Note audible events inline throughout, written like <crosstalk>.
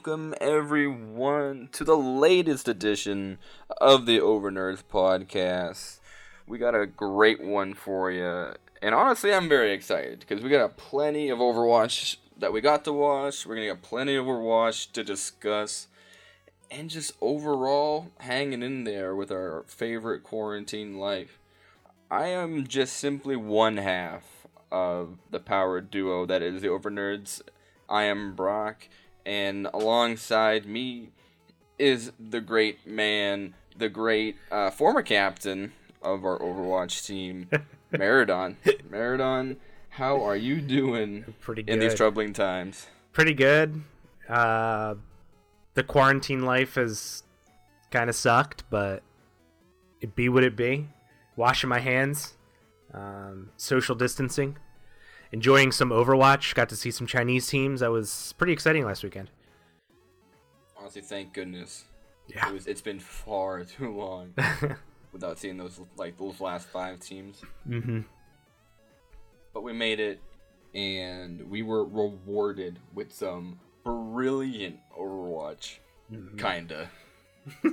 Welcome everyone to the latest edition of the Over Nerds podcast. We got a great one for you, and honestly, I'm very excited because we got plenty of Overwatch that we got to watch. We're gonna get plenty of Overwatch to discuss, and just overall hanging in there with our favorite quarantine life. I am just simply one half of the power duo that is the Over Nerds. I am Brock, and alongside me is the great man, the great uh, former captain of our Overwatch team, <laughs> Maridon. Maridon, how are you doing Pretty good. in these troubling times? Pretty good. Uh, the quarantine life has kind of sucked, but it be what it be. Washing my hands, um, social distancing, enjoying some Overwatch. Got to see some Chinese teams. That was pretty exciting last weekend. Honestly, thank goodness. Yeah. It was, it's been far <laughs> too long <laughs> without seeing those like those last five teams. Mm-hmm. but we made it and we were rewarded with some brilliant overwatch kinda <laughs>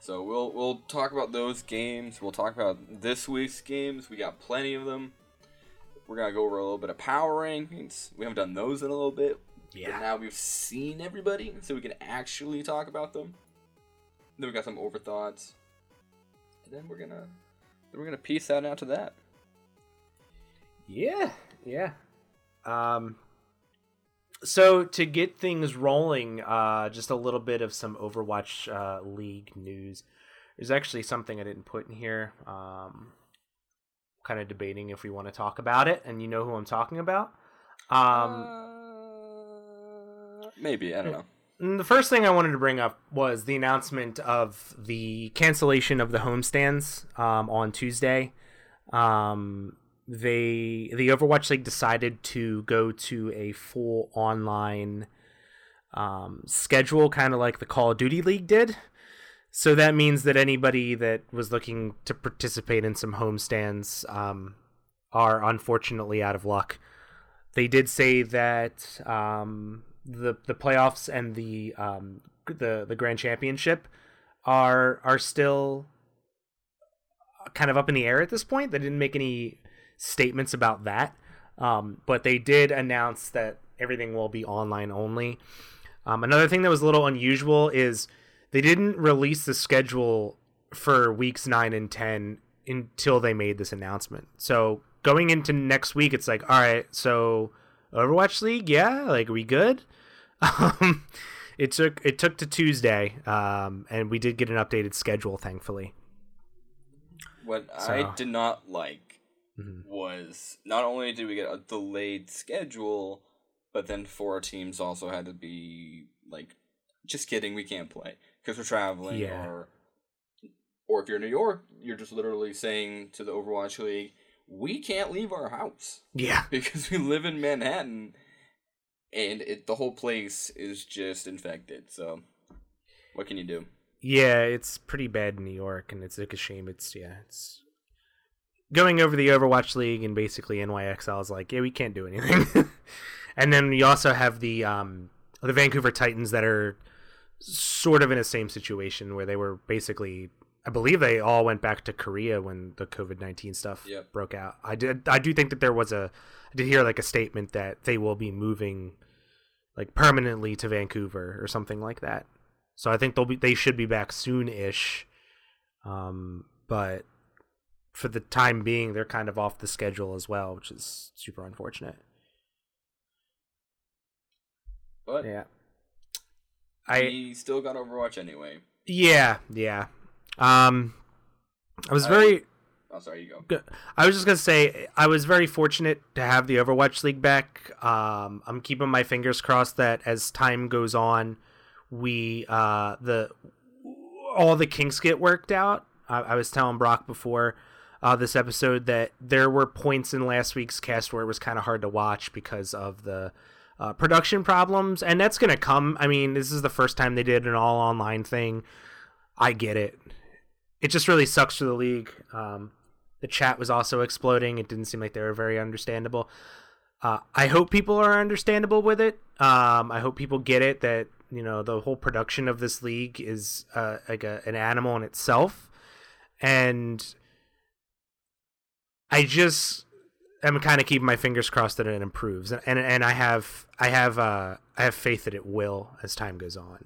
so we'll we'll talk about those games we'll talk about this week's games we got plenty of them we're gonna go over a little bit of power rankings we haven't done those in a little bit Yeah. but now we've seen everybody so we can actually talk about them then we got some overthoughts and then we're gonna then we're gonna piece that out to that Yeah, yeah. Um, so to get things rolling, uh, just a little bit of some Overwatch uh, League news. There's actually something I didn't put in here. Um, kind of debating if we want to talk about it, and you know who I'm talking about. Um, Uh, maybe I don't know. the first thing I wanted to bring up was the announcement of the cancellation of the homestands um, on Tuesday. Um, they the Overwatch League decided to go to a full online um, schedule, kind of like the Call of Duty League did. So that means that anybody that was looking to participate in some homestands um, are unfortunately out of luck. They did say that um, the the playoffs and the um, the the Grand Championship are are still kind of up in the air at this point. They didn't make any statements about that, um, but they did announce that everything will be online only. Um, another thing that was a little unusual is they didn't release the schedule for weeks nine and ten until they made this announcement. So going into next week, it's like, all right, so Overwatch League, yeah, like, are we good? <laughs> Um, it took it took to Tuesday, um, and we did get an updated schedule, thankfully. What So- I did not like Mhm. was not only did we get a delayed schedule, but then four teams also had to be like, just kidding, we can't play because we're traveling, Yeah. or or if you're in New York, you're just literally saying to the Overwatch League, we can't leave our house Yeah, <laughs> because we live in Manhattan, and it the whole place is just infected. So, what can you do? yeah, it's pretty bad in New York, and it's like a shame. It's yeah, it's going over the Overwatch League, and basically NYXL is like, yeah, we can't do anything. <laughs> and then you also have the um the Vancouver Titans that are sort of in the same situation where they were basically I believe they all went back to Korea when the COVID nineteen stuff Yep. broke out. I did I do think that there was a I did hear like a statement that they will be moving like permanently to Vancouver or something like that. So I think they'll be they should be back soon ish. Um but for the time being they're kind of off the schedule as well, which is super unfortunate. But Yeah. I he still got Overwatch anyway. yeah yeah. Um, I was I- very. Oh, sorry, you go. I was just gonna say I was very fortunate to have the Overwatch League back. Um, I'm keeping my fingers crossed that as time goes on, we uh, the all the kinks get worked out. I, I was telling Brock before uh, this episode that there were points in last week's cast where it was kind of hard to watch because of the uh, production problems, and that's gonna come. I mean, this is the first time they did an all online thing. I get it. It just really sucks for the league. Um, the chat was also exploding. It didn't seem like they were very understandable. Uh, I hope people are understandable with it. Um, I hope people get it that you know the whole production of this league is uh, like a, an animal in itself, and I just am kind of keeping my fingers crossed that it improves, and and, and I have I have uh, I have faith that it will as time goes on.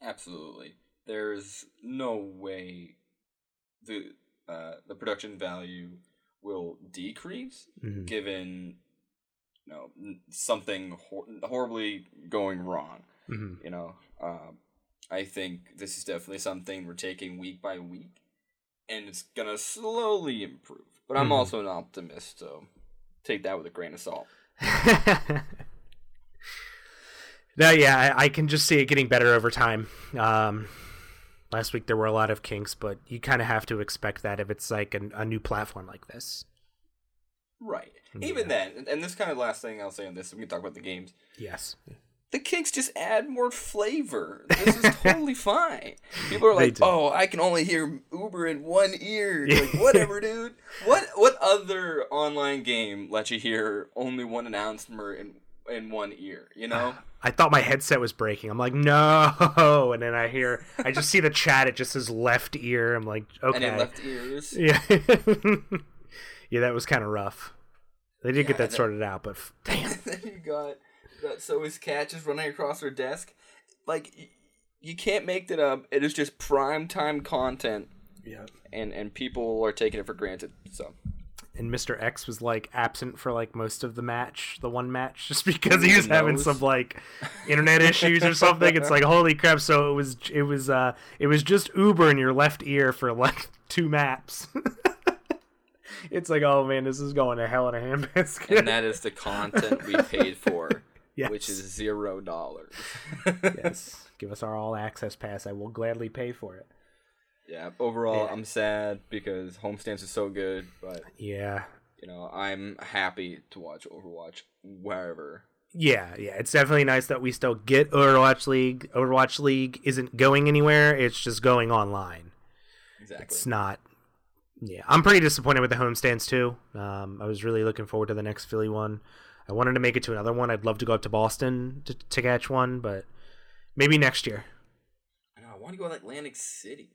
Absolutely. There's no way the uh, the production value will decrease Mhm. given you know something hor- horribly going wrong. Mhm. You know, um, I think this is definitely something we're taking week by week, and it's gonna slowly improve. But I'm Mhm. also an optimist, so take that with a grain of salt. <laughs> no, yeah, I, I can just see it getting better over time. Um, last week there were a lot of kinks, but you kind of have to expect that if it's like an, a new platform like this. Right. Yeah. Even then, and this kind of last thing I'll say on this, we can talk about the games. Yes. The kinks just add more flavor. This is totally <laughs> fine. People are like, "Oh, I can only hear Uber in one ear." Like, <laughs> whatever, dude. What what other online game lets you hear only one announcer in in one ear? You know? <sighs> I thought my headset was breaking. I'm like, no, <laughs> and then I hear, I just see the chat. It just says left ear. I'm like, okay, And left ears. yeah, yeah, that was kind of rough. They did Yeah, get that that- sorted out, but damn, then you got. So his cat just running across her desk. Like, you can't make that up. It is just prime time content, yeah. and and people are taking it for granted. So. and Mr. X was like absent for like most of the match, the one match, <laughs> just because he was having some like internet issues or something. It's like holy crap! So it was it was uh it was just Uber in your left ear for like <laughs> two maps. <laughs> it's like oh man, this is going to hell in a handbasket. and that is the content we paid for, Yes. which is zero dollars. <laughs> yes, <laughs> give us our all access pass. I will gladly pay for it. yeah. Overall, Yeah. I'm sad because Homestands is so good, but Yeah, you know, I'm happy to watch Overwatch wherever. Yeah, yeah, it's definitely nice that we still get Overwatch League. Overwatch League isn't going anywhere; it's just going online. Exactly. It's not. Yeah, I'm pretty disappointed with the homestands too. Um, I was really looking forward to the next Philly one. I wanted to make it to another one. I'd love to go up to Boston to, to catch one, but maybe next year. I know. I want to go to Atlantic City.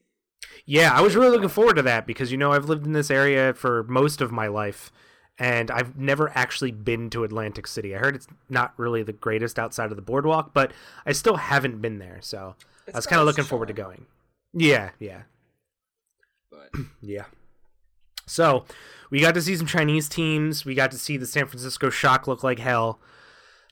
Yeah, I was really looking forward to that because you know I've lived in this area for most of my life, and I've never actually been to Atlantic City. I heard it's not really the greatest outside of the boardwalk, but I still haven't been there, so It's I was kind of looking forward to going. Yeah, yeah, But <clears throat> yeah. So we got to see some Chinese teams. We got to see the San Francisco Shock look like hell.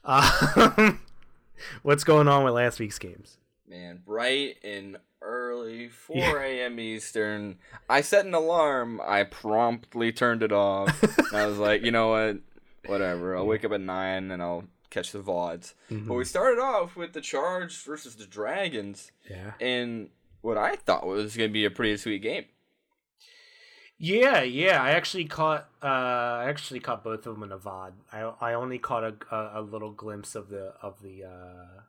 Uh, <laughs> what's going on with last week's games? man, bright and early, <laughs> 4 a.m. Eastern. I set an alarm. I promptly turned it off. <laughs> I was like, you know what? Whatever. I'll wake up at 9 and I'll catch the VODs. But we started off with the Charge versus the Dragons Yeah. And what I thought was going to be a pretty sweet game. Yeah, yeah. I actually caught. Uh, I actually caught both of them in a VOD. I I only caught a a, a little glimpse of the of the uh,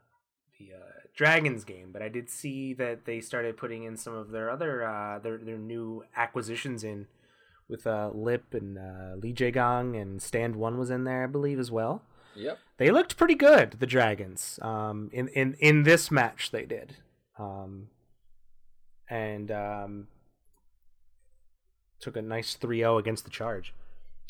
the uh, Dragons game, but I did see that they started putting in some of their other uh, their their new acquisitions in with uh, Lip and uh, Lee Jae-gong and Stand One was in there, I believe, as well. Yep. They looked pretty good, the Dragons. Um, in in in this match, they did. Um, and um, took a nice 3-0 against the Charge.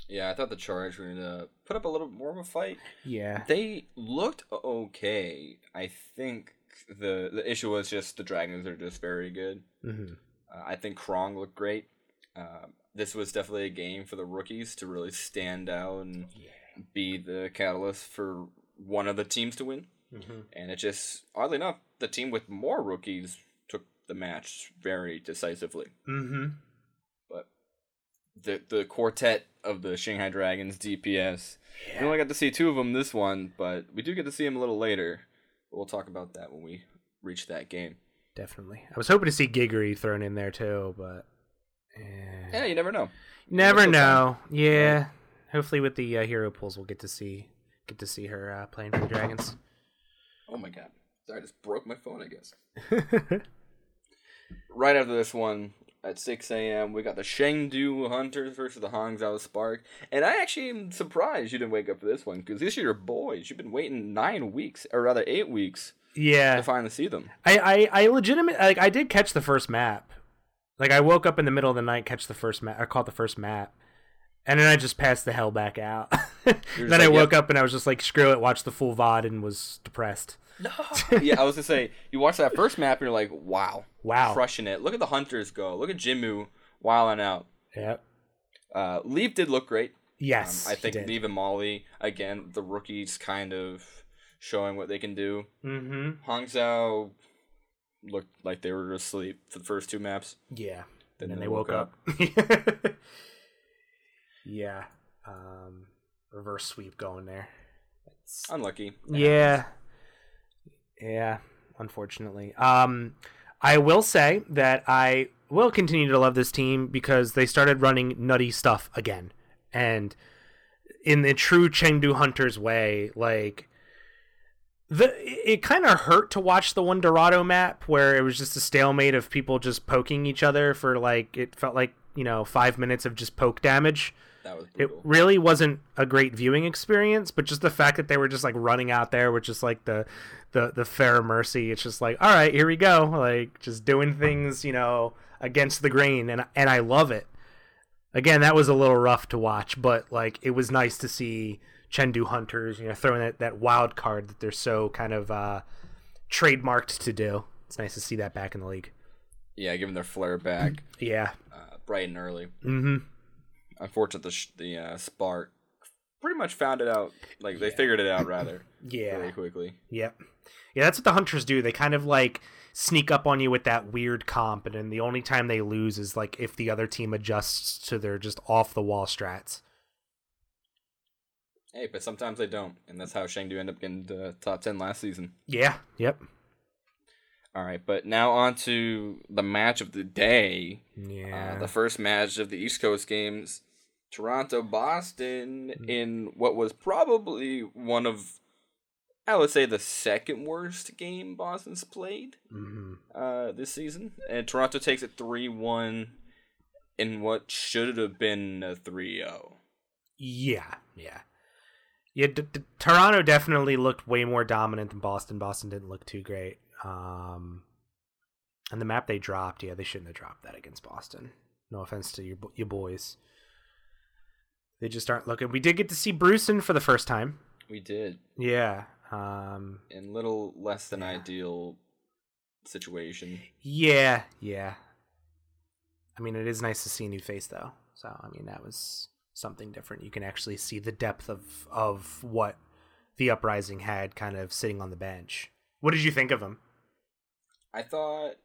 Yeah, I thought the Charge were to put up a little bit more of a fight. Yeah. They looked okay. I think the the issue was just the Dragons are just very good. hmm Uh, I think Krong looked great. Um, this was definitely a game for the rookies to really stand out and be the catalyst for one of the teams to win. Mm-hmm. and it just oddly enough, the team with more rookies took the match very decisively. Mm-hmm. The the quartet of the Shanghai Dragons DPS, we only got to see two of them this one, but we do get to see them a little later. We'll talk about that when we reach that game. Definitely. I was hoping to see Gigery thrown in there too, but eh. Yeah, you never know. never still know. Yeah. Hopefully, with the uh, hero pools, we'll get to see get to see her uh, playing for the Dragons. Oh my god. Sorry, I just broke my phone, I guess. <laughs> right after this one, at 6 a.m., we got the Chengdu Hunters versus the Hangzhou Spark. And I actually am surprised you didn't wake up for this one, because these are your boys. You've been waiting nine weeks, or rather eight weeks, yeah. to finally see them. I, I, I legitimate like I did catch the first map. Like I woke up in the middle of the night, catch the first map. I caught the first map, and then I just passed the hell back out. <laughs> then I woke yep. up and I was just like, screw it, watched the full VOD and was depressed. <laughs> yeah, I was gonna say, you watch that first map and you're like, wow. Wow. Crushing it. Look at the Hunters go. Look at Jinmu wilding out. Yep. Uh, Leaf did look great. Yes. Um, I he think did. Neve and Molly, again, the rookies kind of showing what they can do. Mm-hmm. Hangzhou looked like they were asleep for the first two maps. Yeah. Then and then they they woke, woke up. <laughs> yeah. Um, reverse sweep going there. It's, Unlucky. yeah. Yeah. Yeah, unfortunately. Um, I will say that I will continue to love this team because they started running nutty stuff again, and in the true Chengdu Hunters way, like the it kind of hurt to watch the one Dorado map where it was just a stalemate of people just poking each other for like it felt like you know five minutes of just poke damage. That was It really wasn't a great viewing experience, but just the fact that they were just like running out there with just like the the the Pharah mercy. It's just like, all right, here we go, like just doing things, you know, against the grain, and and I love it. Again, that was a little rough to watch, but like it was nice to see Chengdu Hunters, you know, throwing that that wild card that they're so kind of uh trademarked to do. It's nice to see that back in the league. yeah, giving their flair back Yeah. uh, bright and early. Mm-hmm. Unfortunately, the, sh- the uh, Spark pretty much found it out. Like, they figured it out, rather, <clears throat> Yeah. really quickly. Yep. Yeah, that's what the hunters do. They kind of like sneak up on you with that weird comp, and then the only time they lose is like if the other team adjusts to their just off the wall strats. Hey, but sometimes they don't. And that's how Chengdu ended up getting the top 10 last season. Yeah. Yep. All right, but now on to the match of the day. Yeah. Uh, the first match of the East Coast games, Toronto Boston, in what was probably one of, I would say, the second worst game Boston's played hmm uh, this season. And Toronto takes it 3 1 in what should have been a 3 0. Yeah. Yeah. Yeah. D- D- Toronto definitely looked way more dominant than Boston. Boston didn't look too great. Um, and the map they dropped, yeah, they shouldn't have dropped that against Boston. No offense to your your boys. They just aren't looking. We did get to see Brucein for the first time. We did. Yeah. Um In little less than ideal situation. yeah, yeah. I mean, it is nice to see a new face though. So, I mean, that was something different. You can actually see the depth of of what the uprising had kind of sitting on the bench. What did you think of him? I thought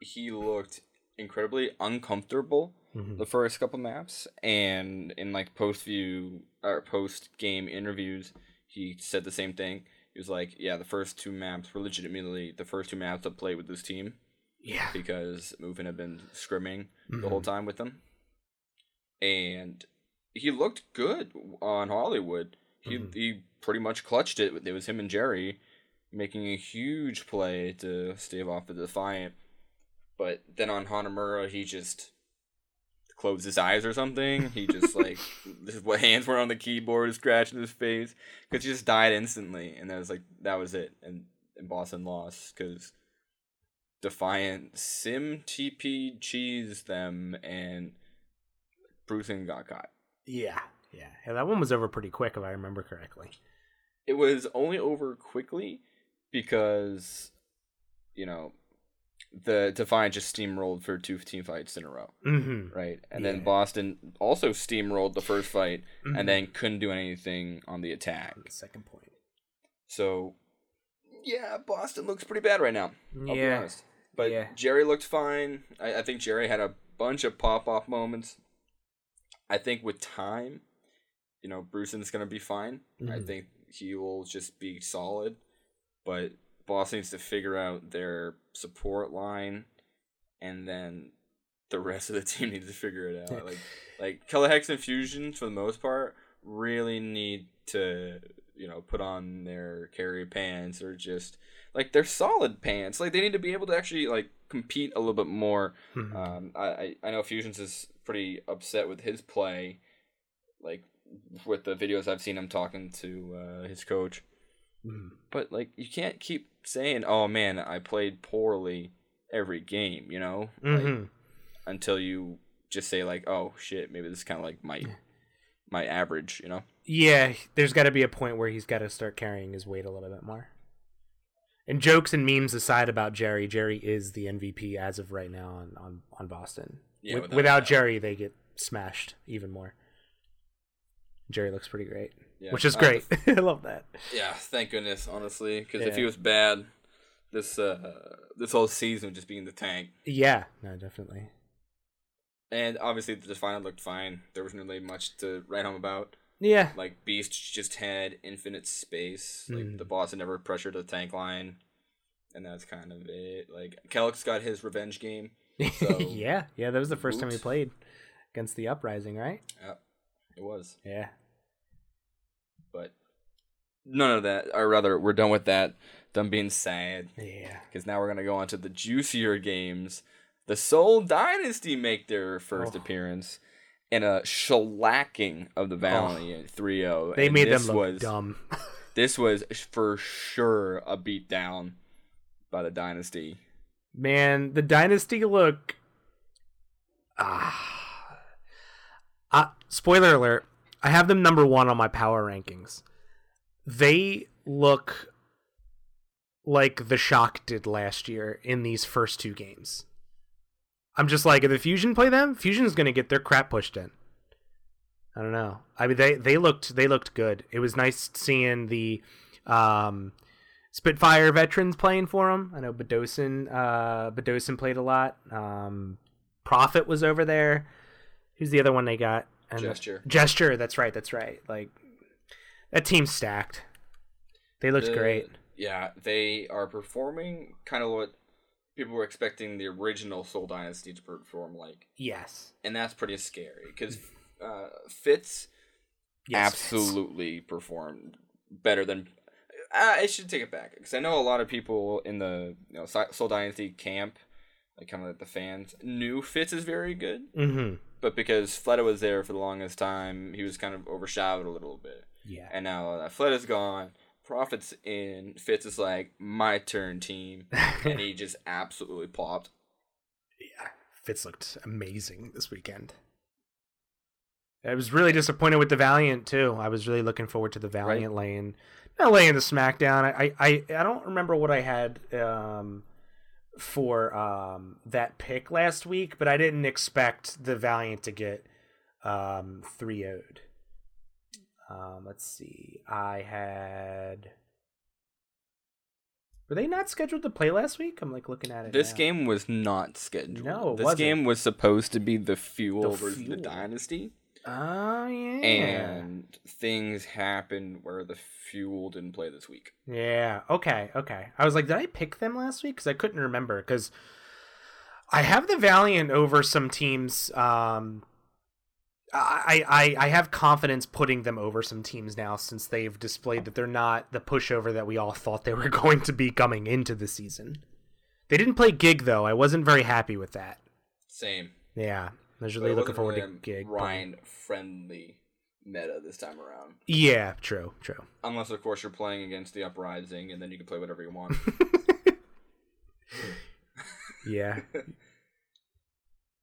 he looked incredibly uncomfortable Mhm. the first couple maps, and in like post view or post game interviews, he said the same thing. He was like, "Yeah, the first two maps were legitimately the first two maps to play with this team Yeah. because Movin had been scrimming the whole time with them, and he looked good on Hollywood. He Mhm. he pretty much clutched it. It was him and Jerry making a huge play to stave off the Defiant. But then on Hanamura, he just closed his eyes or something. He just like <laughs> his hands were on the keyboard, scratching his face because he just died instantly, and that was like that was it. And and Boston lost because Defiant sim TP cheese them and Brucein got caught. Yeah. Yeah. Yeah, that one was over pretty quick if I remember correctly. it was only over quickly because you know the Defiant just steamrolled for two team fights in a row, Mhm. right? And Yeah. then Boston also steamrolled the first fight Mhm. and then couldn't do anything on the attack. Second point. So yeah, Boston looks pretty bad right now. I'll be Yeah. honest. But Yeah. Jerry looked fine. I, I think Jerry had a bunch of pop off moments. I think with time, you know, Brewson's gonna be fine. I Mhm. think he will just be solid. But Boston needs to figure out their support line, and then the rest of the <laughs> team needs to figure it out. like, like Colourhex and Fusion, for the most part, really need to, you know, put on their carry pants or just like they're solid pants. Like they need to be able to actually like compete a little bit more. Mhm. Um, I I- I know Fusions is pretty upset with his play, like with the videos I've seen him talking to uh, his coach. Mhm. But like you can't keep saying, "Oh man, I played poorly every game," you know, like, Mhm. until you just say like, "Oh shit, maybe this is kind of like my my average," you know. Yeah, there's got to be a point where he's got to start carrying his weight a little bit more. And jokes and memes aside about Jerry, Jerry is the MVP as of right now on on, on Boston. Yeah, With- without without. Jerry, they get smashed even more. Jerry looks pretty great, Yeah, which is great. <laughs> I love that. Yeah, thank goodness, honestly, because if he was bad, this uh this whole season would just be in the tank. Yeah, no, definitely. And obviously, the final looked fine. There wasn't really much to write home about. Yeah, Like Beast just had infinite space. Like Mhm. the boss had never pressured the tank line, and that's kind of it. Like Kellick's got his revenge game. So- <laughs> yeah, yeah. That was the first time he played against the Uprising, right? Yeah, it was. Yeah. But none of that, or rather, we're done with that. Done being sad. Yeah. because now we're gonna go on to the juicier games. The Seoul Dynasty make their first Oh. appearance in a shellacking of the Valiant 3-0. They and made them look was, dumb. <laughs> This was for sure a beatdown by the Dynasty. Man, the dynasty look. Ah. Uh, spoiler alert. I have them number one on my power rankings. They look like the Shock did last year in these first two games. I'm just like, if the Fusion play them, Fusion's gonna get their crap pushed in. I don't know. I mean, they they looked they looked good. It was nice seeing the um, Spitfire veterans playing for them. I know Bdosin, uh, Bdosin played a lot. Um, Profit was over there. Who's the other one they got? And Gesture. Gesture. That's right. That's right. Like that team's stacked. They looked The- great. Yeah, they are performing kind of what people were expecting the original Seoul Dynasty to perform like, Yes. and that's pretty scary because uh, Fits yes absolutely performed better than. Uh, I should take it back because I know a lot of people in the you know Seoul Dynasty camp, like kind of like the fans, knew Fits is very good, Mm-hmm. But because Fleta was there for the longest time, he was kind of overshadowed a little bit. Yeah. And now that Fleta's gone, Profit's in, Fits is like my turn, team, <laughs> and he just absolutely popped. yeah. Fits looked amazing this weekend. I was really disappointed with the Valiant too. I was really looking forward to the Valiant laying, not laying the smackdown. I, I, I, I don't remember what I had um, for um, that pick last week, but I didn't expect the Valiant to get um, 3 0 Um, let's see. I had. Were they not scheduled to play last week? I'm like looking at it. This now. game was not scheduled. No, this wasn't. game was supposed to be the fuel The versus the dynasty. Oh yeah. and things happened where the fuel didn't play this week. Yeah. Okay. Okay. I was like, did I pick them last week? Because I couldn't remember. Because I have the Valiant over some teams. Um, I, I I have confidence putting them over some teams now since they've displayed that they're not the pushover that we all thought they were <laughs> going to be coming into the season. They didn't play gig though. I wasn't very happy with that. Same. Yeah. I was really looking forward to a gig. Ryan friendly meta this time around. Yeah. True. True. Unless of course you're playing against the uprising and then you can play whatever you want. <laughs> Yeah.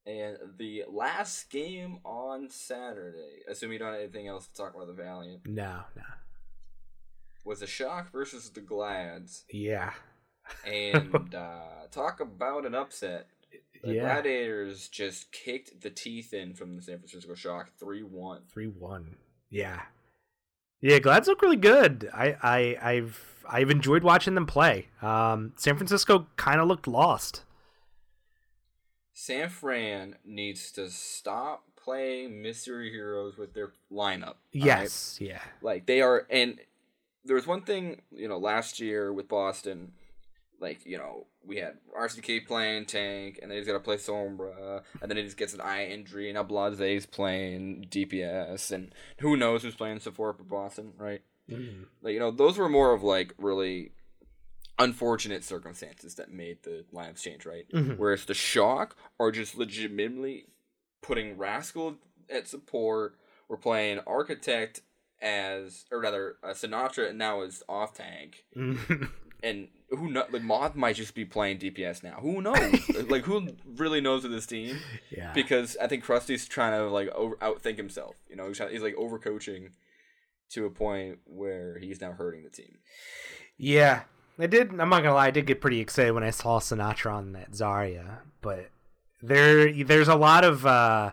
and the last game on Saturday, assuming you don't have anything else to talk about the Valiant, no. No. was the Shock versus the Glads. Yeah. And <laughs> uh, talk about an upset. The Yeah. Gladiators just kicked the teeth in from the San Francisco Shock 3 1. Three one. Yeah. Yeah, Glads look really good. I, I I've I've enjoyed watching them play. Um, San Francisco kind of looked lost. San Fran needs to stop playing mystery heroes with their lineup. all right? Yes, yeah. Like they are, and there was one thing you know last year with Boston, like you know we had RCK playing tank, and then he's got to play Sombra, and then he just gets an eye injury, and now Blaze's playing DPS, and who knows who's playing support for Boston, right? Like you know those were more of like really unfortunate circumstances that made the lineups change, right? Mhm. Whereas the shock are just legitimately putting Rascal at support. We're playing Architect as, or rather, uh, Sinatraa and now is off tank, <laughs> and who know, like Moth might just be playing DPS now. Who knows? <laughs> like who really knows with this team? yeah. Because I think Crusty's trying to like over, outthink himself. You know, he's, trying, he's like overcoaching to a point where he's now hurting the team. Yeah, I did. I'm not gonna lie. I did get pretty excited when I saw Sinatraa on that Zarya, but there, there's a lot of uh,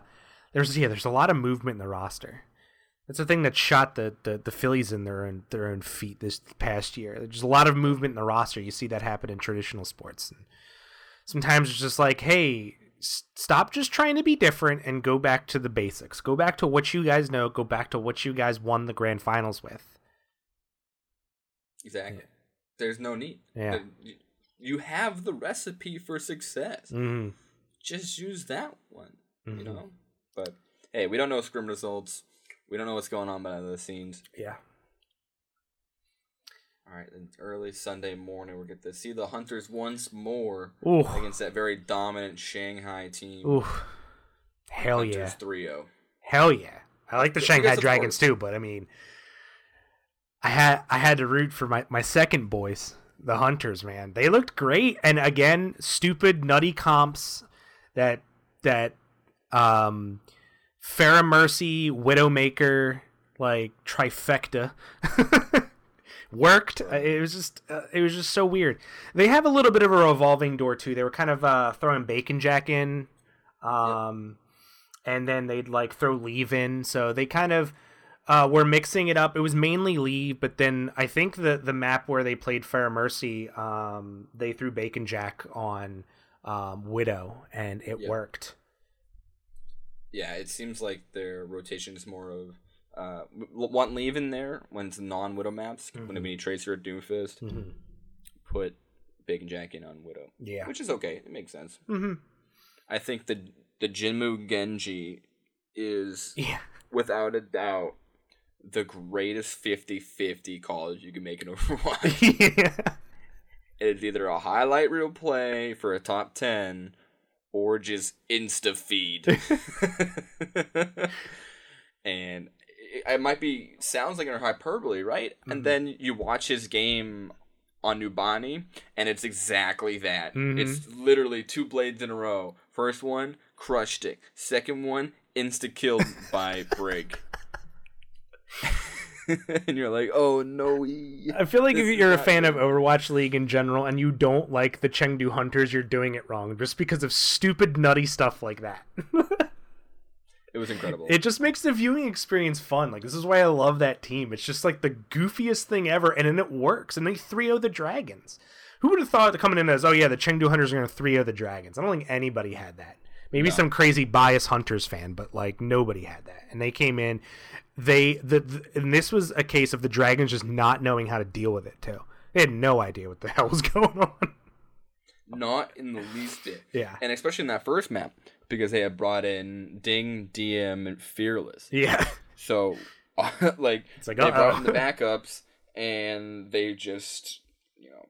there's yeah, there's a lot of movement in the roster. That's the thing that shot the, the, the Phillies in their own their own feet this past year. There's a lot of movement in the roster. You see that happen in traditional sports. And sometimes it's just like, hey, s- stop just trying to be different and go back to the basics. Go back to what you guys know. Go back to what you guys won the grand finals with. Exactly. There's no need. Yeah. You- You have the recipe for success. Mm. Just use that one. You Mhm. know. But hey, we don't know scrim results. We don't know what's going on behind the scenes. Yeah. All right, then early Sunday morning, we get to see the Hunters once more Ooh. against that very dominant Shanghai team. Ooh. Hell Hunters yeah. 3-0. Hell yeah. I like the Shanghai Dragons too, but I mean I had I had to root for my, my second boys, the Hunters, man. They looked great. And again, stupid nutty comps that that um Pharah Mercy, Widowmaker, like trifecta <laughs> worked. Uh, It was just uh, it was just so weird. They have a little bit of a revolving door too. They were kind of uh, throwing Bacon Jack in, um, and then they'd like throw Leave in. So they kind of uh, were mixing it up. It was mainly Leave, but then I think the the map where they played Pharah Mercy, um, they threw Bacon Jack on um, Widow, and it Yeah. worked. Yeah, it seems like their rotation is more of uh, want leave in there when it's non Widow maps. Mm-hmm. When we need Tracer or Doomfist, Mhm. put Bacon Jack in on Widow. Yeah. Which is okay. It makes sense. hmm I think the the Jinmu Genji is Yeah. without a doubt the greatest 50-50 college you can make in <laughs> Overwatch. <laughs> yeah. it's either a highlight reel play for a top 10 or just insta feed. <laughs> <laughs> and it, it might be sounds like a hyperbole, right? And then you watch his game on Numbani and it's exactly that. Mhm. It's literally two blades in a row. First one, crushed it. Second one, insta killed by Brig. <laughs> <laughs> and you're like, oh no. I feel like if you're a fan of. Overwatch League in general and you don't like the Chengdu Hunters, you're doing it wrong just because of stupid, nutty stuff like that. <laughs> It was incredible. it just makes the viewing experience fun. Like, this is why I love that team. It's just like the goofiest thing ever, and then it works. And they 3 0 the Dragons. Who would have thought that coming in as, oh, yeah, the Chengdu Hunters are going to 3 0 the Dragons? I don't think anybody had that. Maybe No. some crazy bias Hunters fan, but like nobody had that. And they came in. They the, the and this was a case of the Dragons just not knowing how to deal with it too. They had no idea what the <laughs> hell was going on. Not in the least bit. Yeah. And especially in that first map, because they had brought in Ding, DM, and Fearless. Yeah. So, <laughs> like, It's like, they brought in the backups, and they just, you know,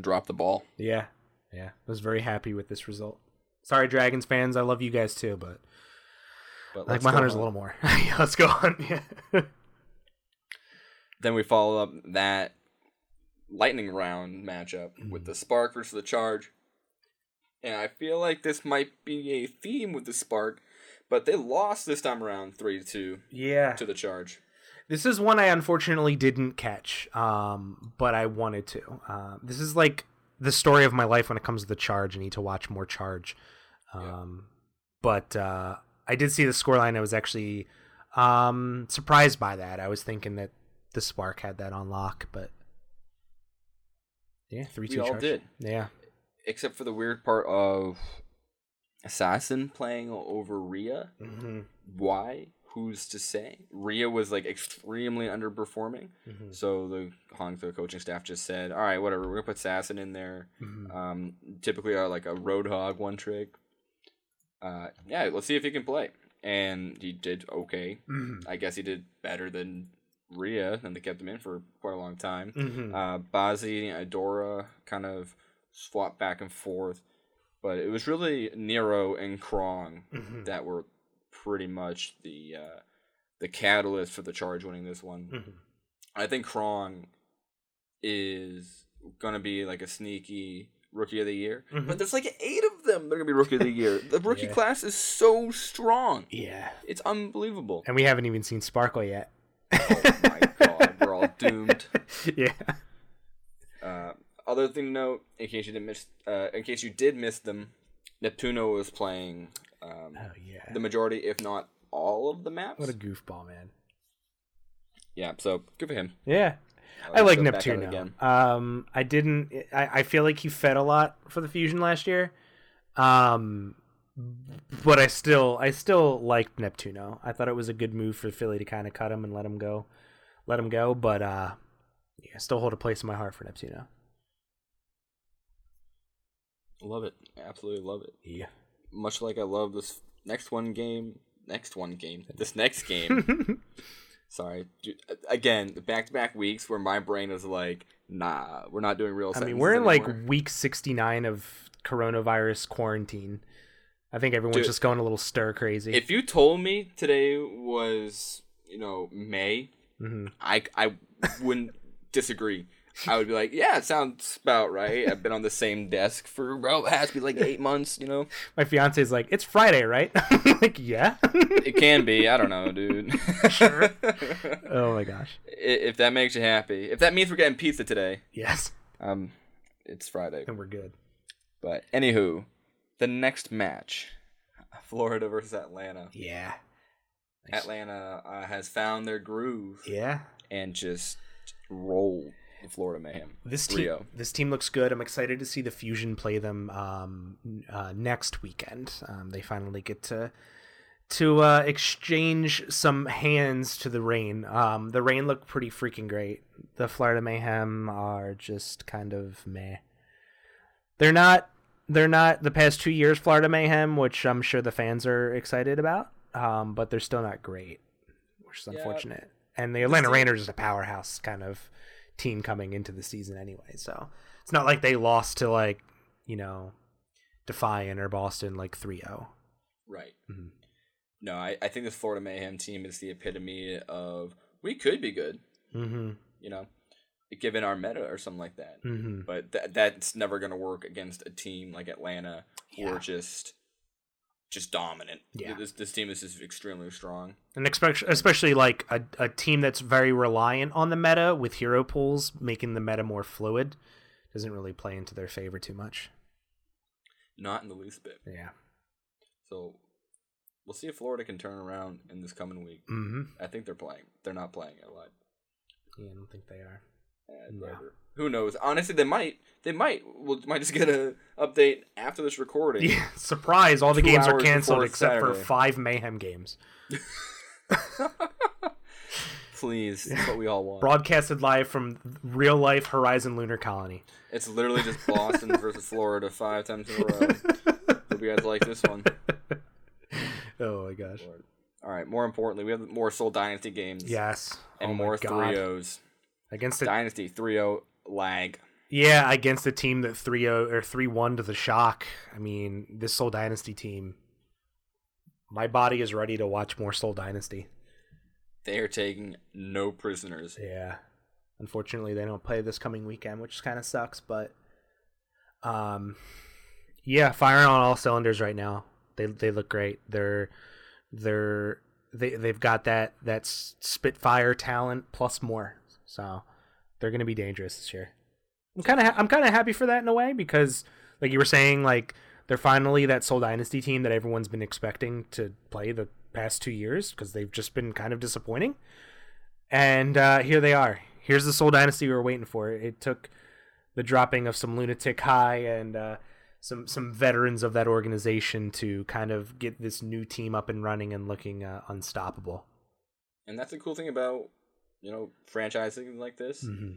dropped the ball. Yeah. Yeah. I was very happy with this result. Sorry, Dragons fans. I love you guys too, but But like my hunters on. a little more. <laughs> yeah, let's go on. <laughs> Yeah. Then we follow up that lightning round matchup with Mm. the Spark versus the Charge. And I feel like this might be a theme with the Spark, but they lost this time around 3 2 yeah. to the Charge. This is one I unfortunately didn't catch, um, but I wanted to. Um, this is like the story of my life when it comes to the charge. I need to watch more charge. Um, But uh, I did see the scoreline. I was actually um, surprised by that. I was thinking that the Spark had that on lock, but yeah, three two. We all charge. did. Yeah. Except for the weird part of Assassin playing over Rhea. Mm-hmm. Why? Who's to say? Rhea was like extremely underperforming. Mhm. So the Hangzhou coaching staff just said, "All right, whatever. We're gonna put Assassin in there. Mhm. Um, typically, are like a Roadhog one trick. Uh, yeah, let's see if he can play." And he did okay. Mhm. I guess he did better than Rhea, and they kept him in for quite a long time. Mhm. Uh, Bazi, and Adora kind of swapped back and forth, but it was really Nero and Krong Mhm. that were pretty much the uh, the catalyst for the charge winning this one. Mhm. I think Krong is gonna be like a sneaky rookie of the year, but there's like eight of them. They're gonna be rookie of the year. The <laughs> rookie Yeah. class is so strong. Yeah. It's unbelievable. And we haven't even seen Sparkle yet. oh my <laughs> god, we're all doomed. <laughs> yeah. Uh, other thing to note, in case you didn't miss, uh, in case you did miss them, Neptuno was playing um, Oh yeah. the majority, if not all, of the maps. What a goofball, man. Yeah, so good for him. Yeah. Uh, I like Neptuno. Um, I didn't. I, I feel like he fed a lot for the Fusion last year. Um, but I still, I still liked Neptuno. I thought it was a good move for Philly to kind of cut him and let him go, let him go. But uh, yeah, I still hold a place in my heart for Neptuno. Love it, absolutely love it. Yeah. Much like I love this next one game, next one game, <laughs> this next game. Sorry, again, back to back weeks where my brain is like, nah, we're not doing real. I mean, we're in like week sixty nine of coronavirus quarantine. I think everyone's Dude, just going a little stir crazy. If you told me today was, you know, May, Mhm. I I wouldn't disagree. I would be like, yeah, it sounds about right. I've been on the same desk for well, it has to be like eight months, you know. <laughs> My fiance is like, "It's Friday, right?" <laughs> like, yeah. <laughs> It can be. I don't know, dude. Sure. oh my gosh. If that makes you happy, if that means we're getting pizza today, Yes. um, it's Friday. And we're good. But anywho, the next match, Florida versus Atlanta. Yeah. Atlanta uh, has found their groove Yeah. and just rolled the Florida Mayhem. This team, Rio. this team looks good. I'm excited to see the Fusion play them um, uh, next weekend. Um, they finally get to to uh, exchange some hands to the Reign. Um, the Reign look pretty freaking great. The Florida Mayhem are just kind of meh. They're not. They're not the past two years Florida Mayhem, which I'm sure the fans are excited about. Um, but they're still not great, which is Yeah. unfortunate. And the Atlanta team- Reign are a powerhouse kind of team coming into the season anyway. So it's not like they lost to like, you know, Defiant or Boston like 3-0. Right. Mhm. No, I, I think this Florida Mayhem team is the epitome of we could be good, Mm-hmm. you know, given our meta or something like that. Mm-hmm. But th- that's never going to work against a team like Atlanta Yeah. are just just dominant. Yeah. This this team is just extremely strong. And especially, especially like a, a team that's very reliant on the meta with hero pools, making the meta more fluid, doesn't really play into their favor too much. Not in the least bit. Yeah. So we'll see if Florida can turn around in this coming week. Mm-hmm. I think they're playing. They're not playing it live. Yeah, I don't think they are. And whatever. Who knows? Honestly, they might. They might. We'll might just get a update after this recording. Yeah, surprise! All the Two games are canceled except for five mayhem games, <laughs> Please, that's what we all want. broadcasted live from real life Horizon Lunar Colony. It's literally just Boston <laughs> versus Florida five times in a row. Hope you guys like this one. <laughs> Oh my gosh! All right. More importantly, we have more Seoul Dynasty games. Yes, And oh more God. 3-0s. Against the Dynasty 3-0 lag. yeah against a team that 3-0 or three one to the shock. I mean, this Seoul Dynasty team. My body is ready to watch more Seoul Dynasty. They are taking no prisoners. Yeah. Unfortunately, they don't play this coming weekend, which kind of sucks. But, um, yeah, firing on all cylinders right now. They they look great. They're they're they they've got that that Spitfire talent plus more. So they're gonna be dangerous this year. I'm kind of ha- I'm kind of happy for that in a way because, like you were saying, like they're finally that Seoul Dynasty team that everyone's been expecting to play the past two years because they've just been kind of disappointing And uh, here they are. Here's the Seoul Dynasty we were waiting for. It took the dropping of some Lunatic-Hai and uh, some some veterans of that organization to kind of get this new team up and running and looking uh, unstoppable. And that's the cool thing about you know franchising like this. Mm-hmm.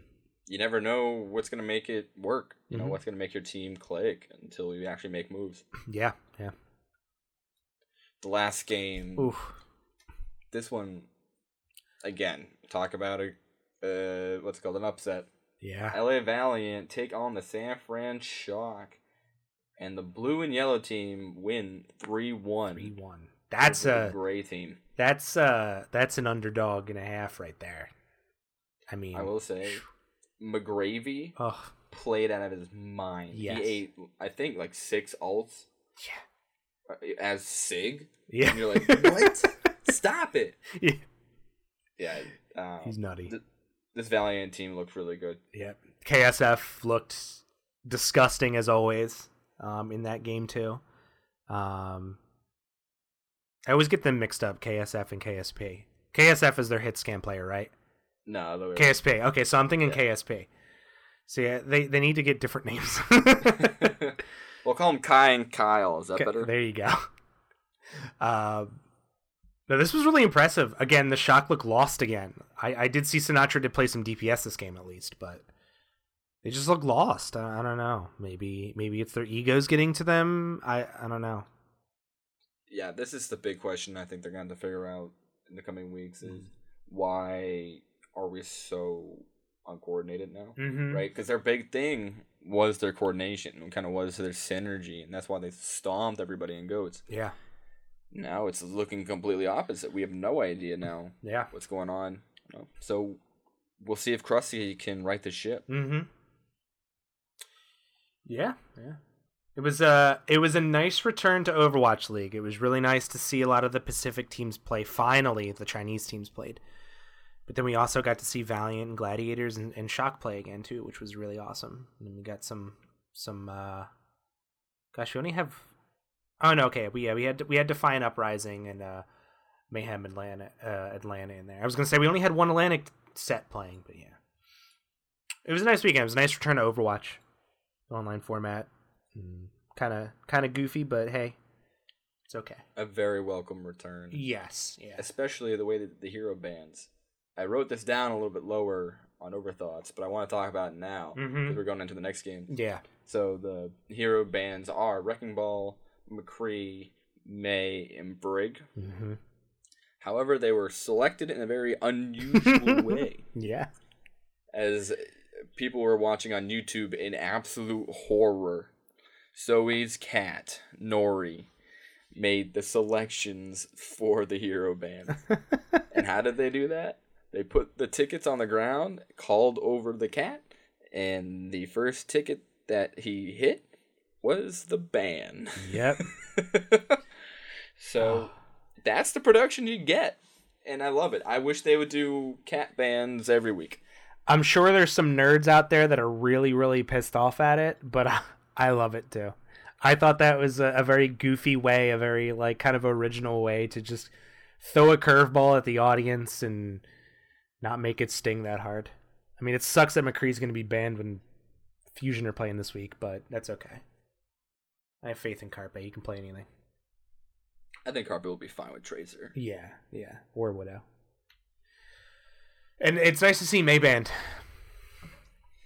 You never know what's gonna make it work. You know Mhm. what's gonna make your team click until you actually make moves. <clears throat> Yeah, yeah. The last game, Oof. this one, again, talk about a uh, what's called an upset. Yeah. LA Valiant take on the San Fran Shock, and the blue and yellow team win three one. Three one. That's a gray team. that's uh that's an underdog and a half right there. I mean, I will say, McGravy Oh played out of his mind. Yes. He ate, I think, like six ults yeah, uh, as Sig. yeah. And you're like, what? <laughs> Stop it. Yeah. Yeah. Um, He's nutty. th- this Valiant team looked really good. Yeah. KSF looked disgusting as always um, in that game too. Um, I always get them mixed up, KSF and KSP. KSF is their hit scan player, right? No, the way KSP. Okay, so I'm thinking Yeah. KSP. So yeah, they they need to get different names. <laughs> <laughs> we'll call them Kai and Kyle. Is that Okay, better? There you go. <laughs> Um, no, this was really impressive. Again, the shock look lost again. I, I did see Sinatraa did play some DPS this game at least, but they just look lost. I, I don't know. Maybe maybe it's their egos getting to them. I I don't know. yeah, this is the big question I think they're going to to figure out in the coming weeks is Mm. why are we so uncoordinated now? Mm-hmm. Right? Because their big thing was their coordination and kind of was their synergy, and that's why they stomped everybody in goats. Yeah. Now it's looking completely opposite. We have no idea now Yeah. what's going on. So we'll see if Crusty can right the ship. Mm-hmm. Yeah, yeah. It was a it was a nice return to Overwatch League. It was really nice to see a lot of the Pacific teams play. Finally, the Chinese teams played. But then we also got to see Valiant and Gladiators and, and Shock play again too, which was really awesome. And we got some some uh gosh, we only have Oh no, okay. We yeah, we had we had Defiant Uprising and uh Mayhem Atlanta uh Atlanta in there. I was gonna say we only had one Atlantic set playing, but yeah. It was a nice weekend. It was a nice return to Overwatch online format. Kind of kind of goofy, but hey, it's okay. A very welcome return. Yes, yeah. especially the way that the hero bans. I wrote this down a little bit lower on Overthoughts, but I want to talk about it now because Mhm. we're going into the next game. Yeah. So the hero bans are Wrecking Ball, McCree, Mei, and Brig. hmm However, they were selected in a very unusual <laughs> way, Yeah. as people were watching on YouTube in absolute horror. Zoe's cat, Nori, made the selections for the hero ban. <laughs> and how did they do that? They put the tickets on the ground, called over the cat, and the first ticket that he hit was the band. Yep. <laughs> so ah. that's the production you get. And I love it. I wish they would do cat bands every week. I'm sure there's some nerds out there that are really, really pissed off at it, but I, I love it too. I thought that was a, a very goofy way, a very like kind of original way to just throw a curveball at the audience and not make it sting that hard. I mean, it sucks that McCree's going to be banned when Fusion are playing this week, but that's okay. I have faith in Carpe. He can play anything. I think Carpe will be fine with Tracer. Yeah, yeah, or Widow. And it's nice to see Mei banned.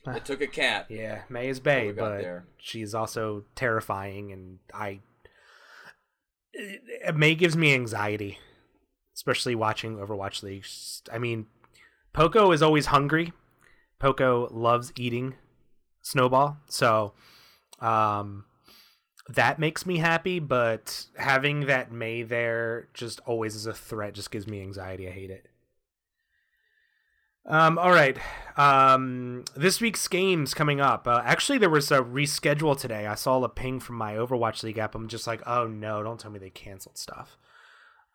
It took a cat. <sighs> Yeah, Mei is Bay, but there. she's also terrifying, and I. Mei gives me anxiety, especially watching Overwatch League. I mean, Poko is always hungry. Poko loves eating Snowball, so um, that makes me happy. But having that Mei there just always is a threat just gives me anxiety. I hate it. Um, all right. Um, this week's games coming up. Uh, actually, there was a reschedule today. I saw a ping from my Overwatch League app. I'm just like, oh no, don't tell me they canceled stuff.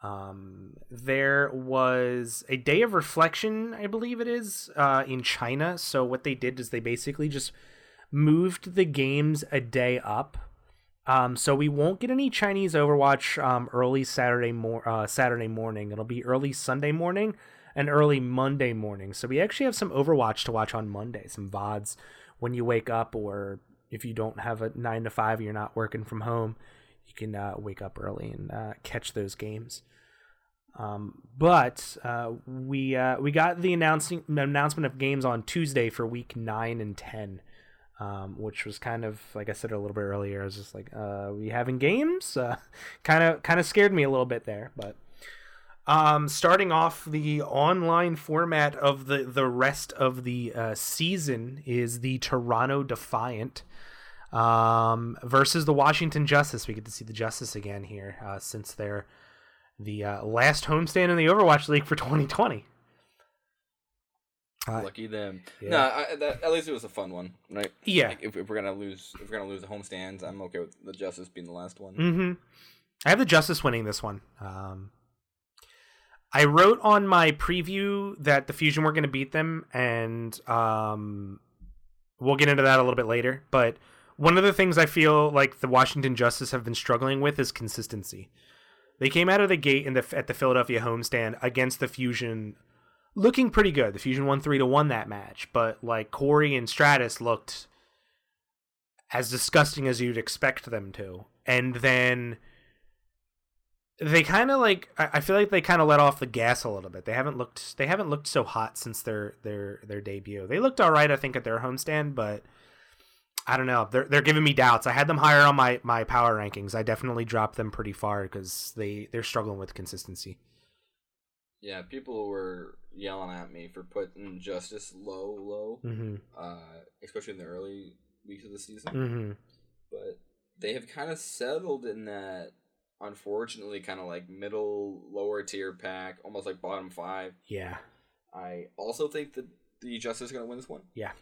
Um, there was a day of reflection, I believe it is, uh, in China. So what they did is they basically just moved the games a day up. Um, so we won't get any Chinese Overwatch um, early Saturday mor- uh, Saturday morning. It'll be early Sunday morning, and early Monday morning. So we actually have some Overwatch to watch on Monday, some VODs when you wake up, or if you don't have a 9 to 5, you're not working from home, can uh, wake up early and uh, catch those games. Um, but uh, we uh, we got the announcing announcement of games on Tuesday for week nine and ten, um, which was kind of like I said a little bit earlier. I was just like, uh, "We having games?" Kind of kind of scared me a little bit there, but um, starting off the online format of the the rest of the uh, season is the Toronto Defiant um, versus the Washington Justice. We get to see the Justice again here uh, since they're the uh, last homestand in the Overwatch League for <laughs> 2020. Uh, Lucky them. yeah. No, I, that, at least it was a fun one, right? Yeah. Like, if, if we're gonna lose, if we're gonna lose the homestands, I'm okay with the Justice being the last one. Mm-hmm. I have the Justice winning this one. Um, I wrote on my preview that the Fusion were going to beat them, and um, we'll get into that a little bit later. But one of the things I feel like the Washington Justice have been struggling with is consistency. They came out of the gate in the at the Philadelphia homestand against the Fusion, looking pretty good. The Fusion won three to one that match, but like Corey and Stratus looked as disgusting as you'd expect them to, and then they kind of like I feel like they kind of let off the gas a little bit. They haven't looked they haven't looked so hot since their their their debut. They looked all right, I think, at their homestand, but I don't know. They're they're giving me doubts. I had them higher on my my power rankings. I definitely dropped them pretty far because they they're struggling with consistency. Yeah, people were yelling at me for putting Justice low, low, Mm-hmm. uh, especially in the early weeks of the season. Mm-hmm. But they have kind of settled in that, unfortunately, kind of like middle, lower tier pack, almost like bottom five. Yeah. I also think that the Justice is going to win this one. Yeah.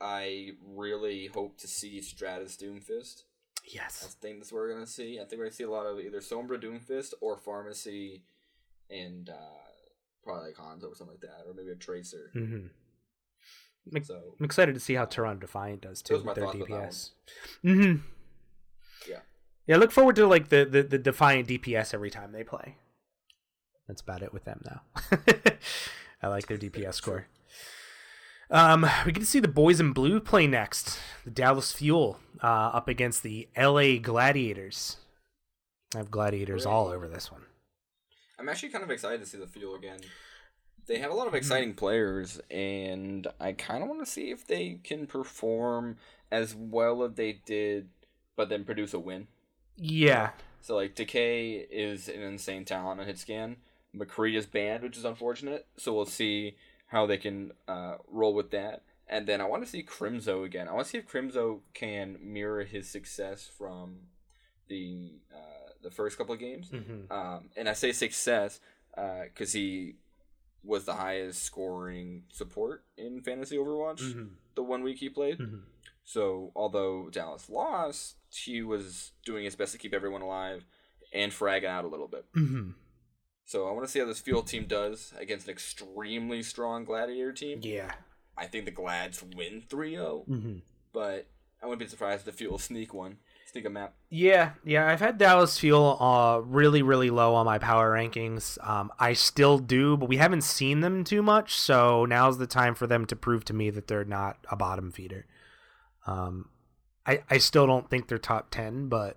I really hope to see Stratus Doomfist. Yes. I think that's what we're gonna see. I think we're gonna see a lot of either Sombra Doomfist or Pharmercy and uh, probably like Hanzo or something like that, or maybe a Tracer. Mm-hmm. Like- So I'm excited to see how Toronto Defiant does too Those are my with their DPS. Mm-hmm. Yeah. Yeah, I look forward to like the, the the Defiant DPS every time they play. That's about it with them though. <laughs> I like their DPS score. Um, we get to see the boys in blue play next. The Dallas Fuel uh, up against the LA Gladiators. I have Gladiators all over this one. I'm actually kind of excited to see the Fuel again. They have a lot of exciting players, and I kind of want to see if they can perform as well as they did, but then produce a win. Yeah. So like Decay is an insane talent on hit scan. McCree is banned, which is unfortunate. So we'll see how they can uh, roll with that. And then I want to see Crimzo again. I want to see if Crimzo can mirror his success from the uh, the first couple of games. Mm-hmm. Um, and I say success because he was the highest scoring support in fantasy Overwatch Mm-hmm. the one week he played. Mm-hmm. So although Dallas lost, he was doing his best to keep everyone alive and fragging out a little bit. So I want to see how this Fuel team does against an extremely strong Gladiator team. Yeah. I think the Glads win 3-0, Mm-hmm. but I wouldn't be surprised if the Fuel sneak one, sneak a map. Yeah, yeah, I've had Dallas Fuel uh, really, really low on my power rankings. Um, I still do, but we haven't seen them too much, so now's the time for them to prove to me that they're not a bottom feeder. Um, I, I still don't think they're top 10, but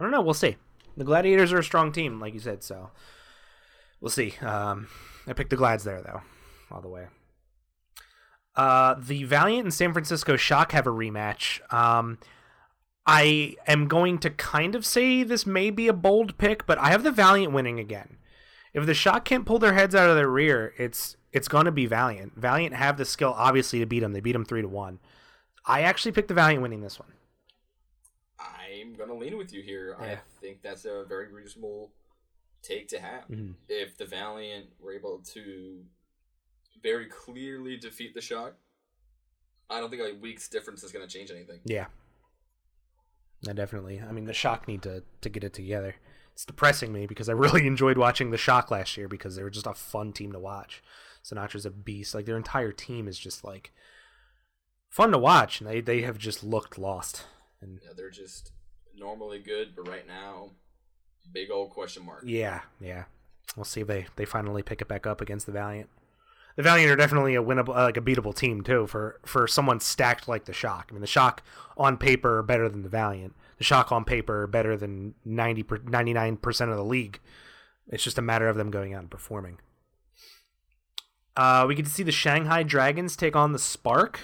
I don't know. We'll see. The Gladiators are a strong team, like you said, so we'll see. Um, I picked the Glads there, though, all the way. Uh, the Valiant and San Francisco Shock have a rematch. Um, I am going to kind of say this may be a bold pick, but I have the Valiant winning again. If the Shock can't pull their heads out of their rear, it's it's going to be Valiant. Valiant have the skill, obviously, to beat them. They beat them three to one. I actually picked the Valiant winning this one. I'm going to lean with you here. I think that's a very reasonable take to have. Mhm. If the Valiant were able to very clearly defeat the Shock, I don't think a week's difference is going to change anything. Yeah. No, definitely. I mean, the Shock need to, to get it together. It's depressing me because I really <laughs> enjoyed watching the Shock last year because they were just a fun team to watch. Sinatraa's a beast. Like, their entire team is just, like, fun to watch, and they, they have just looked lost. And Yeah, they're just normally good, but right now, big old question mark. yeah, yeah. we'll see if they they finally pick it back up against the Valiant. The Valiant are definitely a winnable, uh, like a beatable team too for for someone stacked like the Shock. I mean, the Shock on paper are better than the Valiant. The Shock on paper are better than 90 99 percent of the league. It's just a matter of them going out and performing. Uh, we get to see the Shanghai Dragons take on the Spark.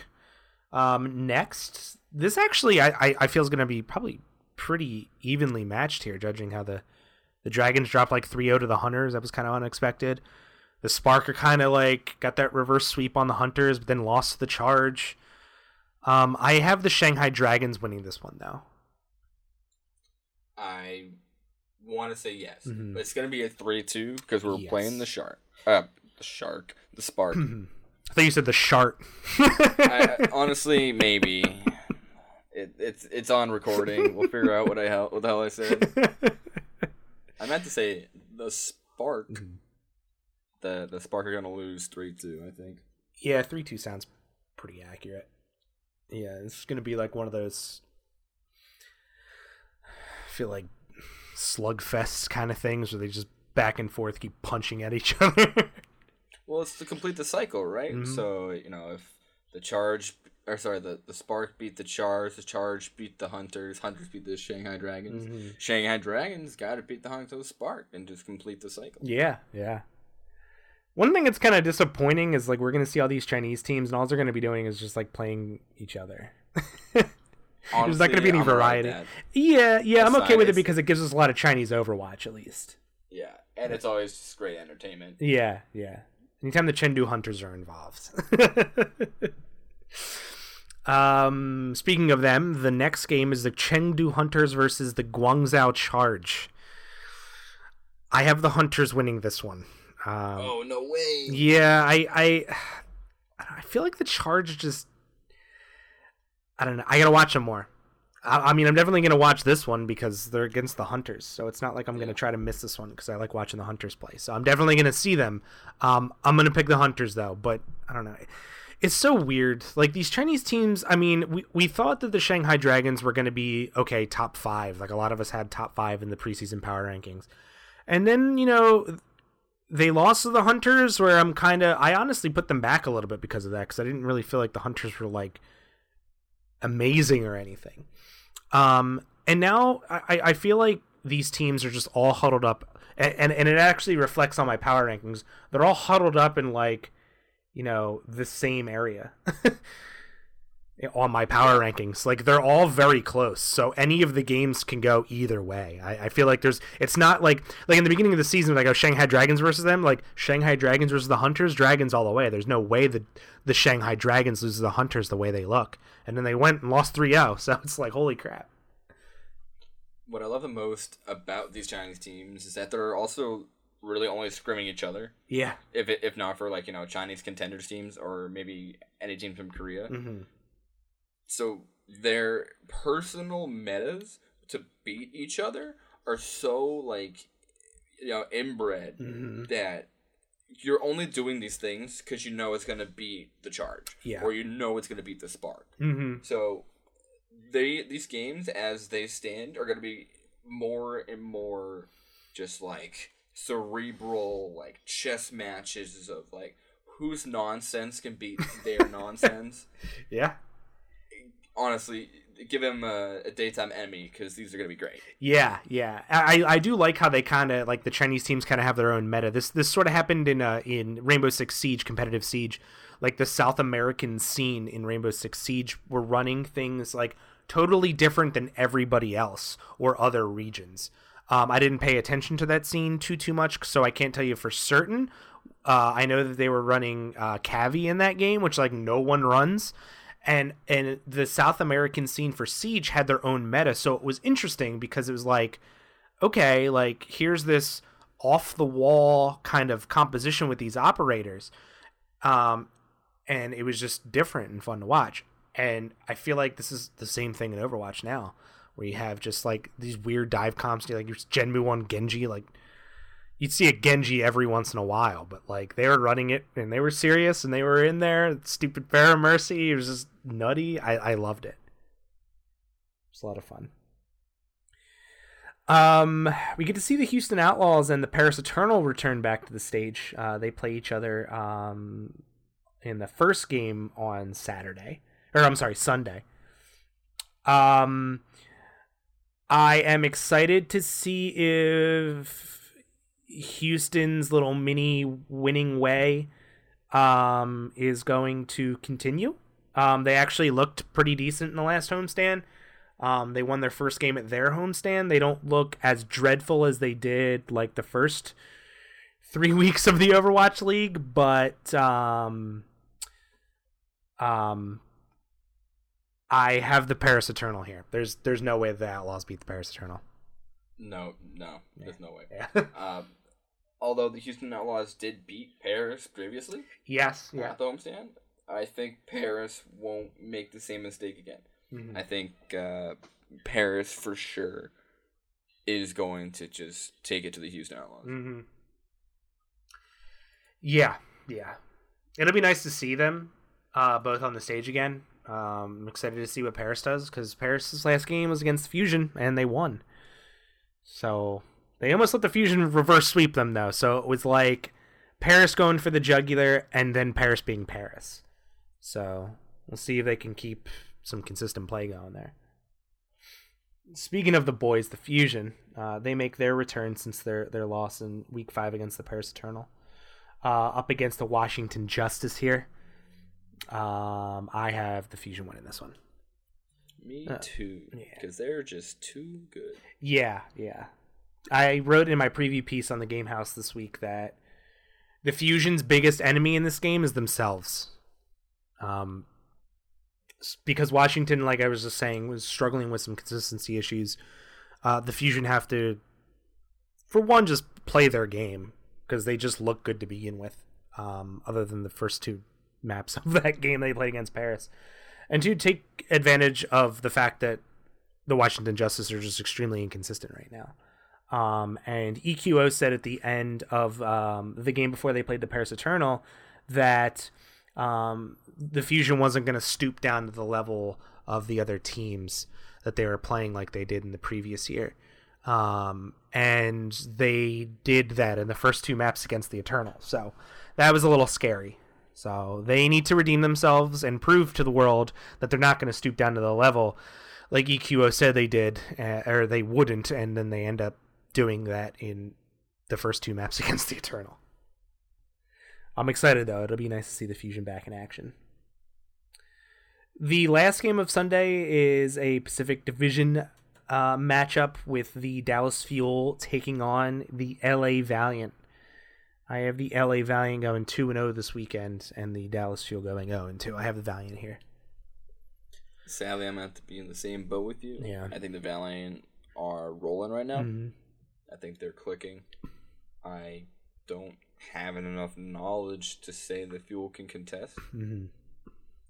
Um, next, this actually I, I, I feel is going to be probably pretty evenly matched here, judging how the the Dragons dropped like 3-0 to the Hunters. That was kind of unexpected. The Spark are kind of like got that reverse sweep on the Hunters, but then lost the Charge. Um, I have the Shanghai Dragons winning this one though. I want to say yes, Mhm. but it's gonna be a three-two because we're Yes. playing the shark. Uh, the shark, the spark. <clears throat> I thought you said the Shart. I, I- <laughs> honestly, maybe it, it's it's on recording. We'll figure out what I what the hell I said. <laughs> I meant to say the spark. Mhm. The the spark are gonna lose three-two. I think. yeah, three two sounds pretty accurate. Yeah, it's gonna be like one of those. I feel like slugfest kind of things where they just back and forth keep punching at each <laughs> other. Well, it's to complete the cycle, right? Mhm. So you know, if the charge, or sorry, the the spark beat the charge, the charge beat the hunters, hunters beat the Shanghai dragons. Mhm. Shanghai dragons got to beat the Hangzhou spark and just complete the cycle. Yeah, yeah. One thing that's kind of disappointing is like we're gonna see all these Chinese teams, and all they're gonna be doing is just like playing each other. <laughs> There's not gonna be any I'm variety. that. Yeah, yeah, I'm okay with it because it gives us a lot of Chinese Overwatch at least. Yeah, and it's always just great entertainment. Yeah, yeah. Anytime the Chengdu Hunters are involved. <laughs> um, speaking of them, the next game is the Chengdu Hunters versus the Guangzhou Charge. I have the Hunters winning this one. Um, oh no way! Yeah, I, I, I feel like the Charge just. I don't know. I gotta watch them more. I, I mean, I'm definitely gonna watch this one because they're against the Hunters, so it's not like I'm gonna try to miss this one because I like watching the Hunters play. So I'm definitely gonna see them. Um, I'm gonna pick the Hunters though, but I don't know. It's so weird. Like these Chinese teams. I mean, we we thought that the Shanghai Dragons were gonna be okay, top five. Like a lot of us had top five in the preseason power rankings, and then you know they lost to the Hunters, where I'm kind of I honestly put them back a little bit because of that because I didn't really feel like the Hunters were like amazing or anything. Um, and now I, I feel like these teams are just all huddled up, and, and and it actually reflects on my power rankings. They're all huddled up in like, you know, the same area. <laughs> on my power rankings. Like they're all very close. So any of the games can go either way. I, I feel like there's it's not like like in the beginning of the season like oh shanghai dragons versus them like shanghai dragons versus the hunters dragons all the way. There's no way that the shanghai dragons loses the hunters the way they look. And then they went and lost 3-0 <laughs> so it's like holy crap. What I love the most about these Chinese teams is that they're also really only scrimming each other. yeah If it, if not for like you know Chinese contenders teams or maybe any team from Korea. hmm So their personal metas to beat each other are so like you know inbred Mhm. that you're only doing these things because you know it's gonna beat the charge, Yeah. or you know it's gonna beat the spark. hmm So they these games as they stand are gonna be more and more just like cerebral like chess matches of like whose nonsense can beat their <laughs> nonsense. yeah Honestly, give him a, a daytime enemy because these are gonna be great. Yeah, yeah. I I do like how they kind of like the Chinese teams kind of have their own meta. This this sort of happened in uh in Rainbow Six Siege competitive Siege. Like the South American scene in Rainbow Six Siege were running things like totally different than everybody else or other regions. Um, I didn't pay attention to that scene too too much, so I can't tell you for certain. Uh, I know that they were running uh, Cavi in that game, which like no one runs and and the South American scene for Siege had their own meta, so it was interesting because it was like, okay, like here's this off the wall kind of composition with these operators, um, and it was just different and fun to watch. And I feel like this is the same thing in Overwatch now, where you have just like these weird dive comps, like your Jinmu one Genji, like you'd see a Genji every once in a while, but like they were running it and they were serious and they were in there. Stupid Pharah Mercy, it was just nutty. I, I loved it. It's a lot of fun. Um, we get to see the Houston Outlaws and the Paris Eternal return back to the stage. Uh, they play each other um, in the first game on Saturday, or I'm sorry, Sunday. Um, I am excited to see if Houston's little mini winning way um, is going to continue. Um, they actually looked pretty decent in the last homestand. Um, they won their first game at their homestand. They don't look as dreadful as they did like the first three <laughs> weeks of the Overwatch League, but um, um, I have the Paris Eternal here. There's there's no way the Outlaws beat the Paris Eternal. No, no, there's no way. Yeah. <laughs> Um, although the Houston Outlaws did beat Paris previously yes. Yeah. at the homestand, I think Paris won't make the same mistake again. Mhm. I think uh, Paris for sure is going to just take it to the Houston Outlaws. Mm-hmm. Yeah, yeah. It'll be nice to see them uh, both on the stage again. Um, I'm excited to see what Paris does because Paris's last game was against Fusion and they won. So they almost let the Fusion reverse sweep them though. So it was like Paris going for the jugular and then Paris being Paris. So we'll see if they can keep some consistent play going there. Speaking of the boys, the Fusion, uh, they make their return since their their loss in Week Five against the Paris Eternal, uh, up against the Washington Justice here. Um, I have the Fusion one in this one. Me Uh, too, yeah. because they're just too good. Yeah, yeah. I wrote in my preview piece on the Game Haus this week that the Fusion's biggest enemy in this game is themselves. Um, because Washington, like I was just saying, was struggling with some consistency issues. Uh, the Fusion have to, for one, just play their game because they just look good to begin with. Um, other than the first two maps <laughs> of that game they played against Paris, and to take advantage of the fact that the Washington Justice are just extremely inconsistent right now. Um, and EQO said at the end of um, the game before they played the Paris Eternal that um, the Fusion wasn't going to stoop down to the level of the other teams that they were playing like they did in the previous year. Um, and they did that in the first two maps against the Eternal. So that was a little scary. So they need to redeem themselves and prove to the world that they're not going to stoop down to the level like EQO said they did, uh, or they wouldn't, and then they end up doing that in the first two maps <laughs> against the Eternal. I'm excited though; it'll be nice to see the Fusion back in action. The last game of Sunday is a Pacific Division uh, matchup with the Dallas Fuel taking on the LA Valiant. I have the LA Valiant going two and zero this weekend, and the Dallas Fuel going zero and two. I have the Valiant here. Sadly, I'm going to be in the same boat with you. Yeah. I think the Valiant are rolling right now. Mhm. I think they're clicking. I don't have enough knowledge to say the fuel can contest, Mhm.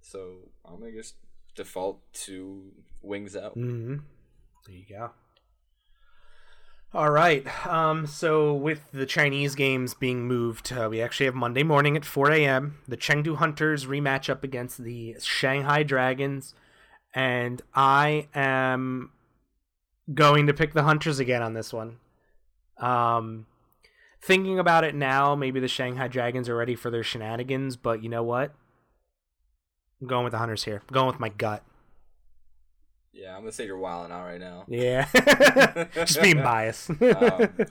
so I'm gonna just default to wings out. Mm-hmm. There you go. All right. Um, so with the Chinese games being moved, uh, we actually have Monday morning at 4 a.m. The Chengdu Hunters rematch up against the Shanghai Dragons, and I am going to pick the Hunters again on this one. Um, thinking about it now, maybe the Shanghai Dragons are ready for their shenanigans, but you know what? I'm going with the Hunters here. I'm going with my gut. Yeah, I'm gonna say you're wilding out right now. Yeah, <laughs> just being biased. um,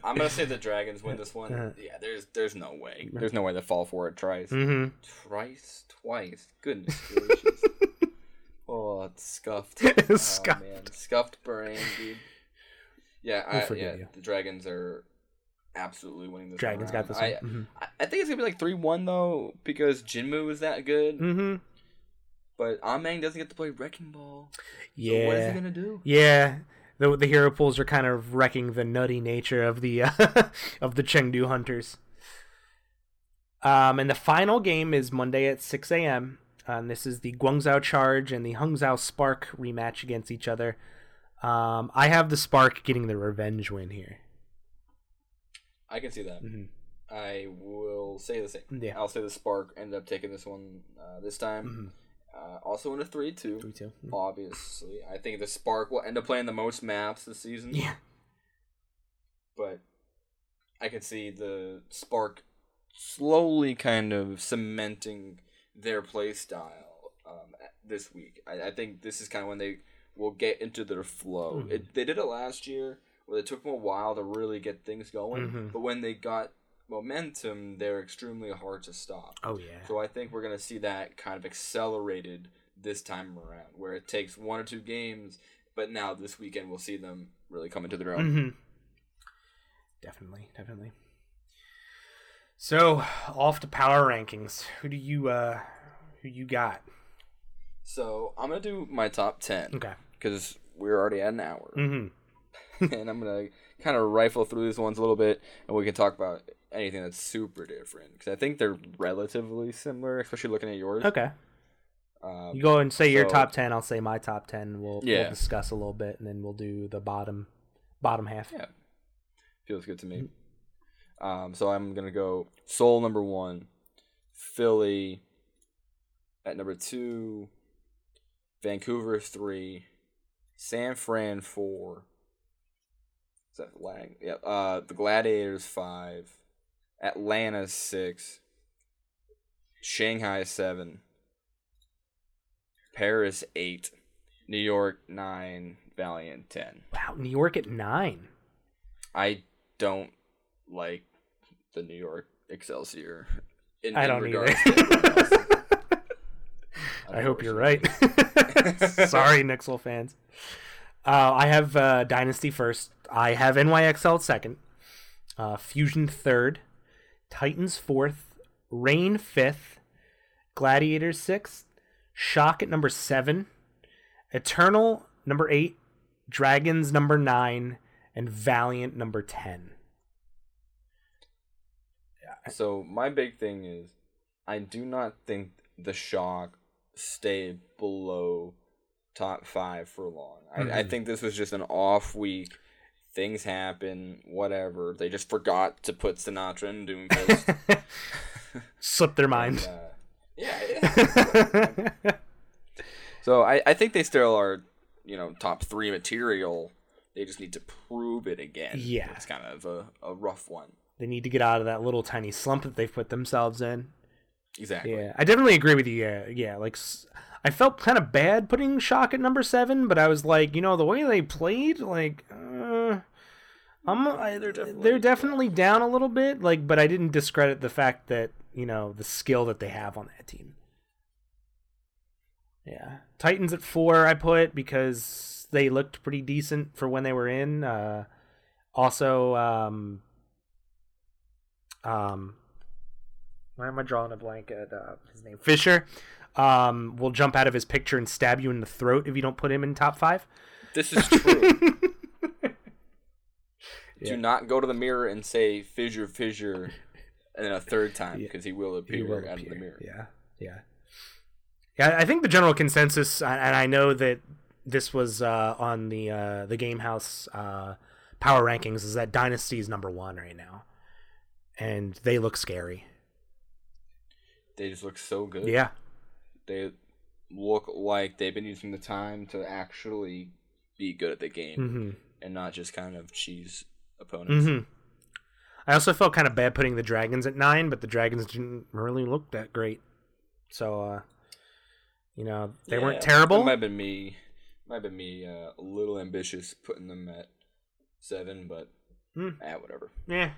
I'm gonna say the Dragons win this one. Uh-huh. Yeah, there's there's no way. There's no way they fall for it twice. hmm Twice, twice. Goodness gracious. <laughs> oh, it's scuffed. <laughs> Scuffed. Oh, man. Scuffed brain, dude. Yeah, We'll I, forgive yeah. you. The Dragons are absolutely winning this. Dragons got this. I, Mhm. I, I think it's gonna be like three one though because Jinmu is that good, hmm but Ameng doesn't get to play Wrecking Ball. So Yeah. what is he gonna do? Yeah. The the hero pools are kind of wrecking the nutty nature of the uh, <laughs> of the Chengdu hunters. Um, and the final game is Monday at six a.m. And this is the Guangzhou Charge and the Hangzhou Spark rematch against each other. Um, I have the Spark getting the revenge win here. I can see that. Mhm. I will say the same. Yeah. I'll say the Spark ended up taking this one uh, this time. Uh, also in a three two. Mm-hmm. Obviously, I think the Spark will end up playing the most maps this season. Yeah. but I can see the Spark slowly kind of cementing their play style um, this week. I, I think this is kind of when they will get into their flow. Mhm. It, they did it last year, where it took them a while to really get things going, Mhm. but when they got momentum, they're extremely hard to stop. Oh yeah. So I think we're gonna see that kind of accelerated this time around, where it takes one or two games, but now this weekend we'll see them really come into their own. hmm Definitely, definitely. So off to power rankings. Who do you uh who you got? So I'm gonna do my top ten Okay. because we're already at an hour, hmm <laughs> and I'm gonna kind of rifle through these ones a little bit, and we can talk about anything that's super different because I think they're relatively similar, especially looking at yours. Okay. Um, You go and say your top ten. I'll say my top ten. We'll, we'll discuss a little bit, and then we'll do the bottom bottom half. Yeah. Feels good to me. Um, so I'm gonna go Seoul number one, Philly at number two, Vancouver three, San Fran four. Is that lag? Yeah. Uh, the Gladiators five, Atlanta six, Shanghai seven, Paris eight, New York nine, Valiant ten. Wow, New York at nine. I don't like the New York Excelsior. In, I don't either. to everyone else, I hope you're right. <laughs> Sorry, NYXL fans. Uh, I have uh, Dynasty first. I have NYXL second, uh, Fusion third, Titans fourth, Reign fifth, Gladiators sixth, Shock at number seven, Eternal number eight, Dragons number nine, and Valiant number ten. so my big thing is, I do not think the shock stay below top five for long. I, I Mhm. think this was just an off week. Things happen, whatever. They just forgot to put Sinatraa in Doomfist. <laughs> Slipped their And, mind. uh, yeah, yeah. <laughs> So I, I think they still are, you know, top three material. They just need to prove it again. Yeah. It's kind of a, a rough one. they need to get out of that little tiny slump that they've put themselves in. Exactly. Yeah, I definitely agree with you. Yeah, yeah. Like, I felt kind of bad putting Shock at number seven, but I was like, you know, the way they played, like, uh, I'm, I, They're they're definitely- definitely, down a little bit. Like, but I didn't discredit the fact that you know the skill that they have on that team. Yeah, Titans at four. I put because they looked pretty decent for when they were in. Uh, also, um, um, why am I drawing a blank at uh, his name? Fissure. Um, will jump out of his picture and stab you in the throat if you don't put him in top five. This is true. <laughs> Yeah. Do not go to the mirror and say fissure, fissure, <laughs> and then a third time Yeah. because he will appear He will out of the mirror. Yeah, yeah, yeah. I think the general consensus, and I know that this was uh, on the uh, the Game Haus uh, power rankings, is that Dynasty is number one right now, and they look scary. They just look so good. Yeah, They look like they've been using the time to actually be good at the game hmm and not just kind of cheese opponents. hmm I also felt kind of bad putting the Dragons at nine, but the Dragons didn't really look that great. So, uh, you know, they Yeah, weren't terrible. It might have been me. Might have been me uh, a little ambitious putting them at seven, but Hmm. ah, whatever. Yeah.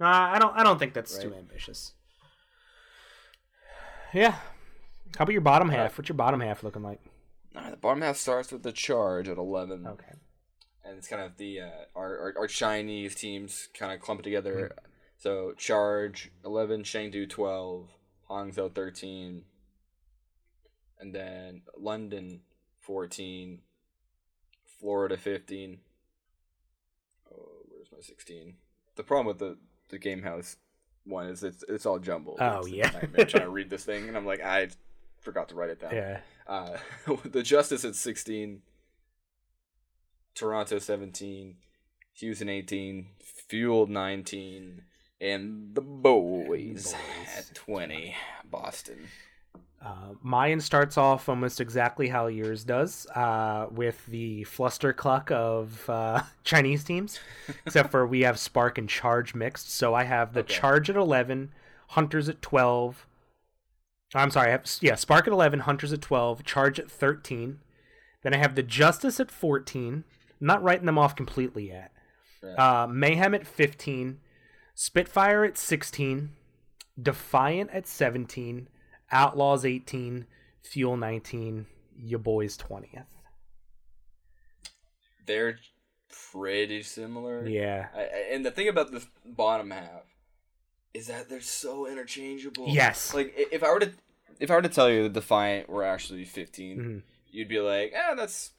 Uh, I don't. I don't think that's too ambitious. Yeah. How about your bottom half? Alright. What's your bottom half looking like? All right, the bottom half starts with the charge at eleven. Okay. And it's kind of the uh, our, our our Chinese teams kind of clumped together. Hmm. So Charge eleven, Chengdu twelve, Hangzhou thirteen, and then London fourteen, Florida fifteen. Oh, where's my sixteen? The problem with the the Game Haus one is it's it's all jumbled. Oh, It's yeah. nightmare trying to <laughs> read this thing, and I'm like I forgot to write it down. Yeah. Uh, <laughs> the Justice at 16, Toronto 17, Houston 18, Fueled 19, and the Boys, Boys. at 20, Boston. Uh, mine starts off almost exactly how yours does, uh, with the fluster cluck of uh, <laughs> Chinese teams, <laughs> except for we have Spark and Charge mixed. So I have the Okay. Charge at 11, Hunters at 12. I'm sorry, I have, yeah, Spark at 11, Hunters at 12, Charge at 13. Then I have the Justice at 14. Not writing them off completely yet. Uh, Mayhem at 15, Spitfire at 16, Defiant at 17, Outlaws 18, Fuel 19, your boys 20th. They're pretty similar. Yeah. I, and the thing about the bottom half is that they're so interchangeable. Yes. Like if I were to if I were to tell you the Defiant were actually 15, Mhm. you'd be like, "Ah, that's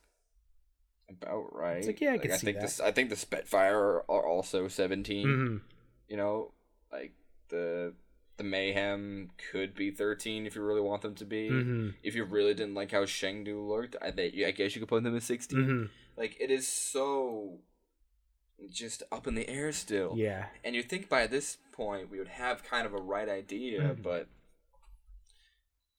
about right." like, yeah, I could I see think that. This, I think the Spitfire are, are also 17. hmm You know, like the the Mayhem could be 13 if you really want them to be. hmm If you really didn't like how Chengdu looked, I bet I guess you could put them at 16. hmm Like it is so just up in the air still. Yeah. And you think by this point we would have kind of a right idea, Mhm. but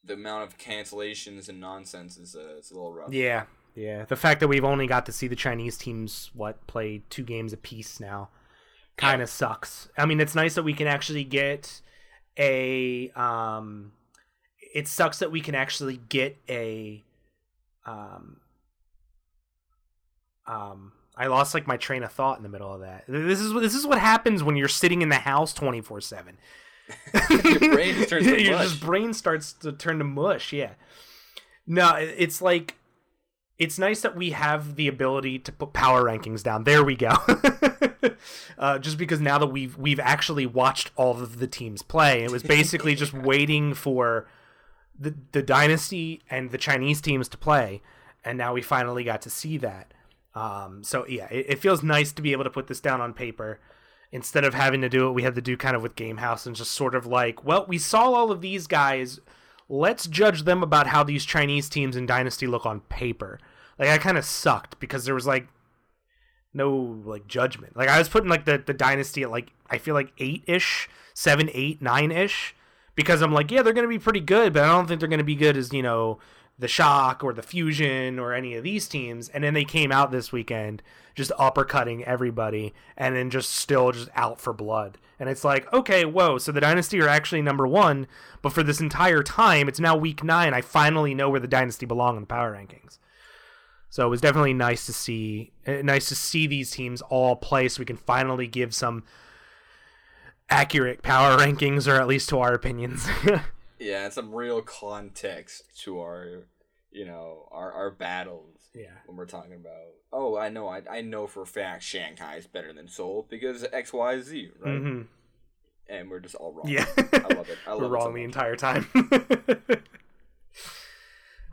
the amount of cancellations and nonsense is uh, it's a little rough. Yeah. Yeah. The fact that we've only got to see the Chinese teams, what, play two games apiece now kind of sucks. I mean, it's nice that we can actually get a. Um, it sucks that we can actually get a. Um, um, I lost like my train of thought in the middle of that. This is what this is what happens when you're sitting in the house twenty four seven. <laughs> Your brain turns to <laughs> Your mush. just brain starts to turn to mush. Yeah. No, it's like it's nice that we have the ability to put power rankings down. There we go. <laughs> uh, just because now that we've we've actually watched all of the teams play, it was basically just <laughs> waiting for the the dynasty and the Chinese teams to play, and now we finally got to see that. Um, so yeah, it, it feels nice to be able to put this down on paper instead of having to do it. we had to do kind of with Game Haus and just sort of like, well, we saw all of these guys. Let's judge them about how these Chinese teams in Dynasty look on paper. Like I kind of sucked because there was like no like judgment. Like I was putting like the the Dynasty at like I feel like eight ish, seven, eight, nine ish, because I'm like, yeah, they're gonna be pretty good, but I don't think they're gonna be good as you know the Shock or the Fusion or any of these teams. And then they came out this weekend just uppercutting everybody and then just still just out for blood. And it's like, okay, whoa, so the Dynasty are actually number one, but for this entire time, it's now week nine. I finally know where the Dynasty belong in the power rankings. So it was definitely nice to see, uh, nice to see these teams all play, so we can finally give some accurate power <laughs> rankings, or at least to our opinions. <laughs> Yeah, and some real context to our, you know, our our battles. Yeah. When we're talking about, oh, I know, I, I know for a fact Shanghai is better than Seoul because X, Y, Z, right? hmm And we're just all wrong. Yeah, I love it. I <laughs> love We're it so wrong the entire time. <laughs>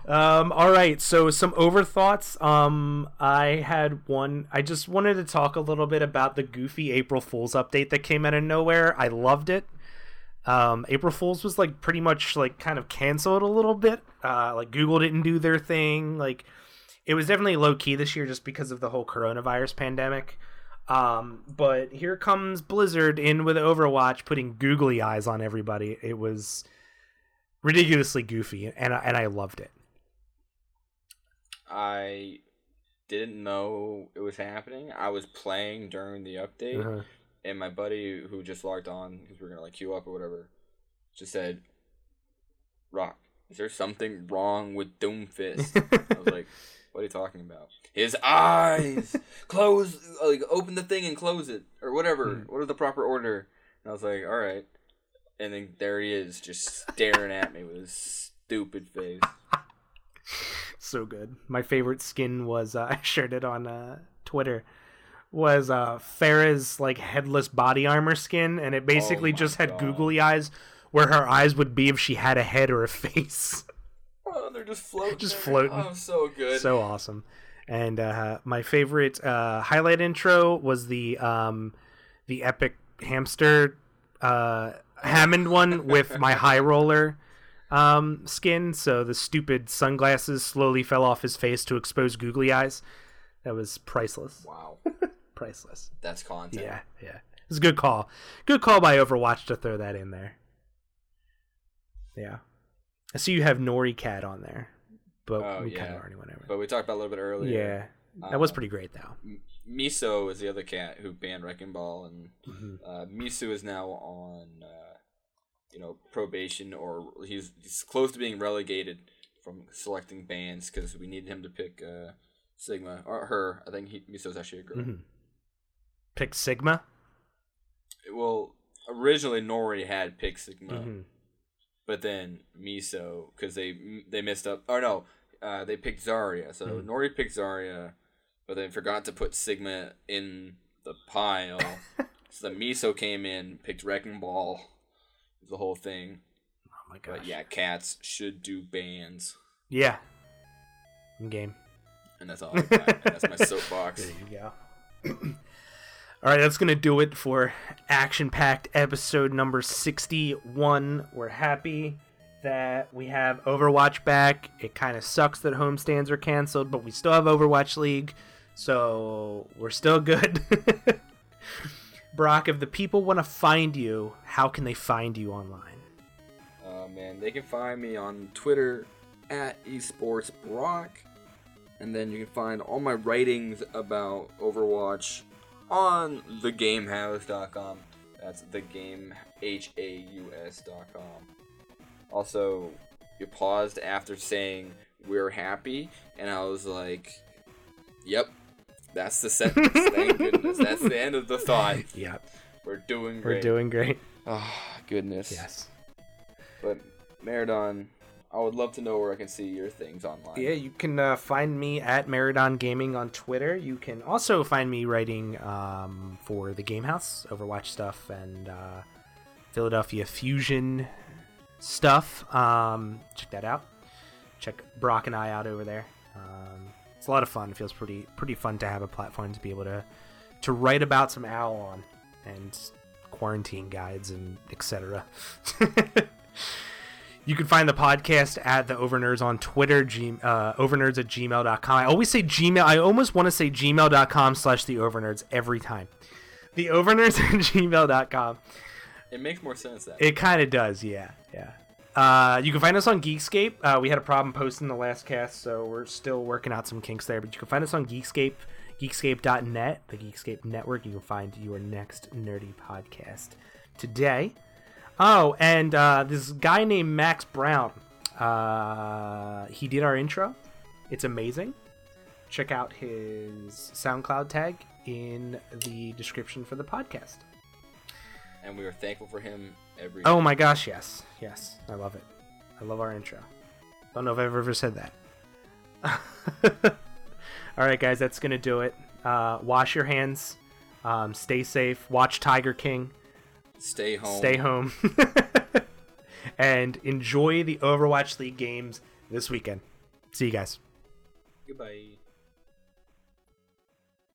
um. All right. So some overthoughts. Um. I had one. I just wanted to talk a little bit about the goofy April Fools update that came out of nowhere. I loved it. Um. April Fools was like pretty much like kind of canceled a little bit. Uh. Like Google didn't do their thing. Like it was definitely low key this year just because of the whole coronavirus pandemic. Um, but here comes Blizzard in with Overwatch, putting googly eyes on everybody. It was ridiculously goofy, and I, and I loved it. I didn't know it was happening. I was playing during the update, Uh-huh. And my buddy who just logged on because we are gonna like queue up or whatever, just said, "Rock, is there something wrong with Doomfist?" I was like, <laughs> "What are you talking about?" His eyes close, like open the thing and close it or whatever. Hmm. What is the proper order? And I was like, "All right," and then there he is, just staring at me with his stupid face. <laughs> so good. My favorite skin was uh, <laughs> I shared it on uh, Twitter. Was uh, Pharah's like headless body armor skin, and it basically my just had God. googly eyes where her eyes would be if she had a head or a <laughs> face. Oh, they're just floating. Just there. floating. Oh, so good. so awesome. And uh, my favorite uh, highlight intro was the um, the epic hamster uh, Hammond one <laughs> with my high roller um, skin. So the stupid sunglasses slowly fell off his face to expose googly eyes. That was priceless. wow, <laughs> Priceless. that's content. Yeah, yeah. It's a good call. Good call by Overwatch to throw that in there. Yeah. I see you have Nori Cat on there, but Oh, we kind of already went over. But we talked about it a little bit earlier. yeah, that was Uh, pretty great though. M- Miso is the other cat who banned Wrecking Ball, and Mhm. uh, Misu is now on, uh, you know, probation, or he's, he's close to being relegated from selecting bands because we needed him to pick uh, Sigma or her. I think he, Miso's actually a girl. Mhm. Pick Sigma. Well, originally Nori had picked Sigma, Mhm. but then Miso because they they messed up. Or no, uh, they picked Zarya. So Mhm. Nori picked Zarya, but then forgot to put Sigma in the pile. <laughs> so the Miso came in, picked Wrecking Ball, the whole thing. Oh my gosh. But yeah, cats should do bands, Yeah. In game. and that's all. I got. And that's my <laughs> soapbox. There you go. <clears throat> All right, that's going to do it for action packed episode number 61. We're happy that we have Overwatch back. It kind of sucks that homestands are canceled, but we still have Overwatch League, so we're still good. <laughs> Brock, if the people want to find you, how can they find you online? Oh man, they can find me on Twitter at esportsbrock, and then you can find all my writings about Overwatch on thegamehaus.com. That's thegamehaus.com. Also, you paused after saying we're happy, and I was like, "Yep, that's the sentence. Thank <laughs> goodness, that's the end of the thought. Yep, We're doing great. we're doing great. Oh goodness. Yes. But Maridon, I would love to know where I can see your things online. Yeah, you can uh, find me at Maridon Gaming on Twitter. You can also find me writing um, for the Game Haus, Overwatch stuff, and uh, Philadelphia Fusion stuff. Um, check that out. Check Brock and I out over there. Um, it's a lot of fun. It feels pretty pretty fun to have a platform to be able to to write about some owl on and quarantine guides and etc. <laughs> You can find the podcast at the Overnerds on Twitter, G, uh, overnerds at gmail.com. I always say Gmail. I almost want to say gmail.com slash the overnerds every time. The overnerds <laughs> at gmail.com. It makes more sense that. It kind of does, yeah, yeah. Uh, you can find us on Geekscape. Uh, we had a problem posting the last cast, so we're still working out some kinks there. But you can find us on Geekscape, geekscape.net, the Geekscape network. You can find your next nerdy podcast today. Oh, and uh, this guy named Max Brown. Uh, he did our intro. It's amazing. Check out his SoundCloud tag in the description for the podcast. and we are thankful for him every Oh my gosh, yes. Yes. I love it. I love our intro. Don't know if I've ever said that. <laughs> All right, guys, that's going to do it. Uh, wash your hands. Um, stay safe. Watch Tiger King. Stay home. Stay home. <laughs> and enjoy the Overwatch League games this weekend. See you guys. Goodbye.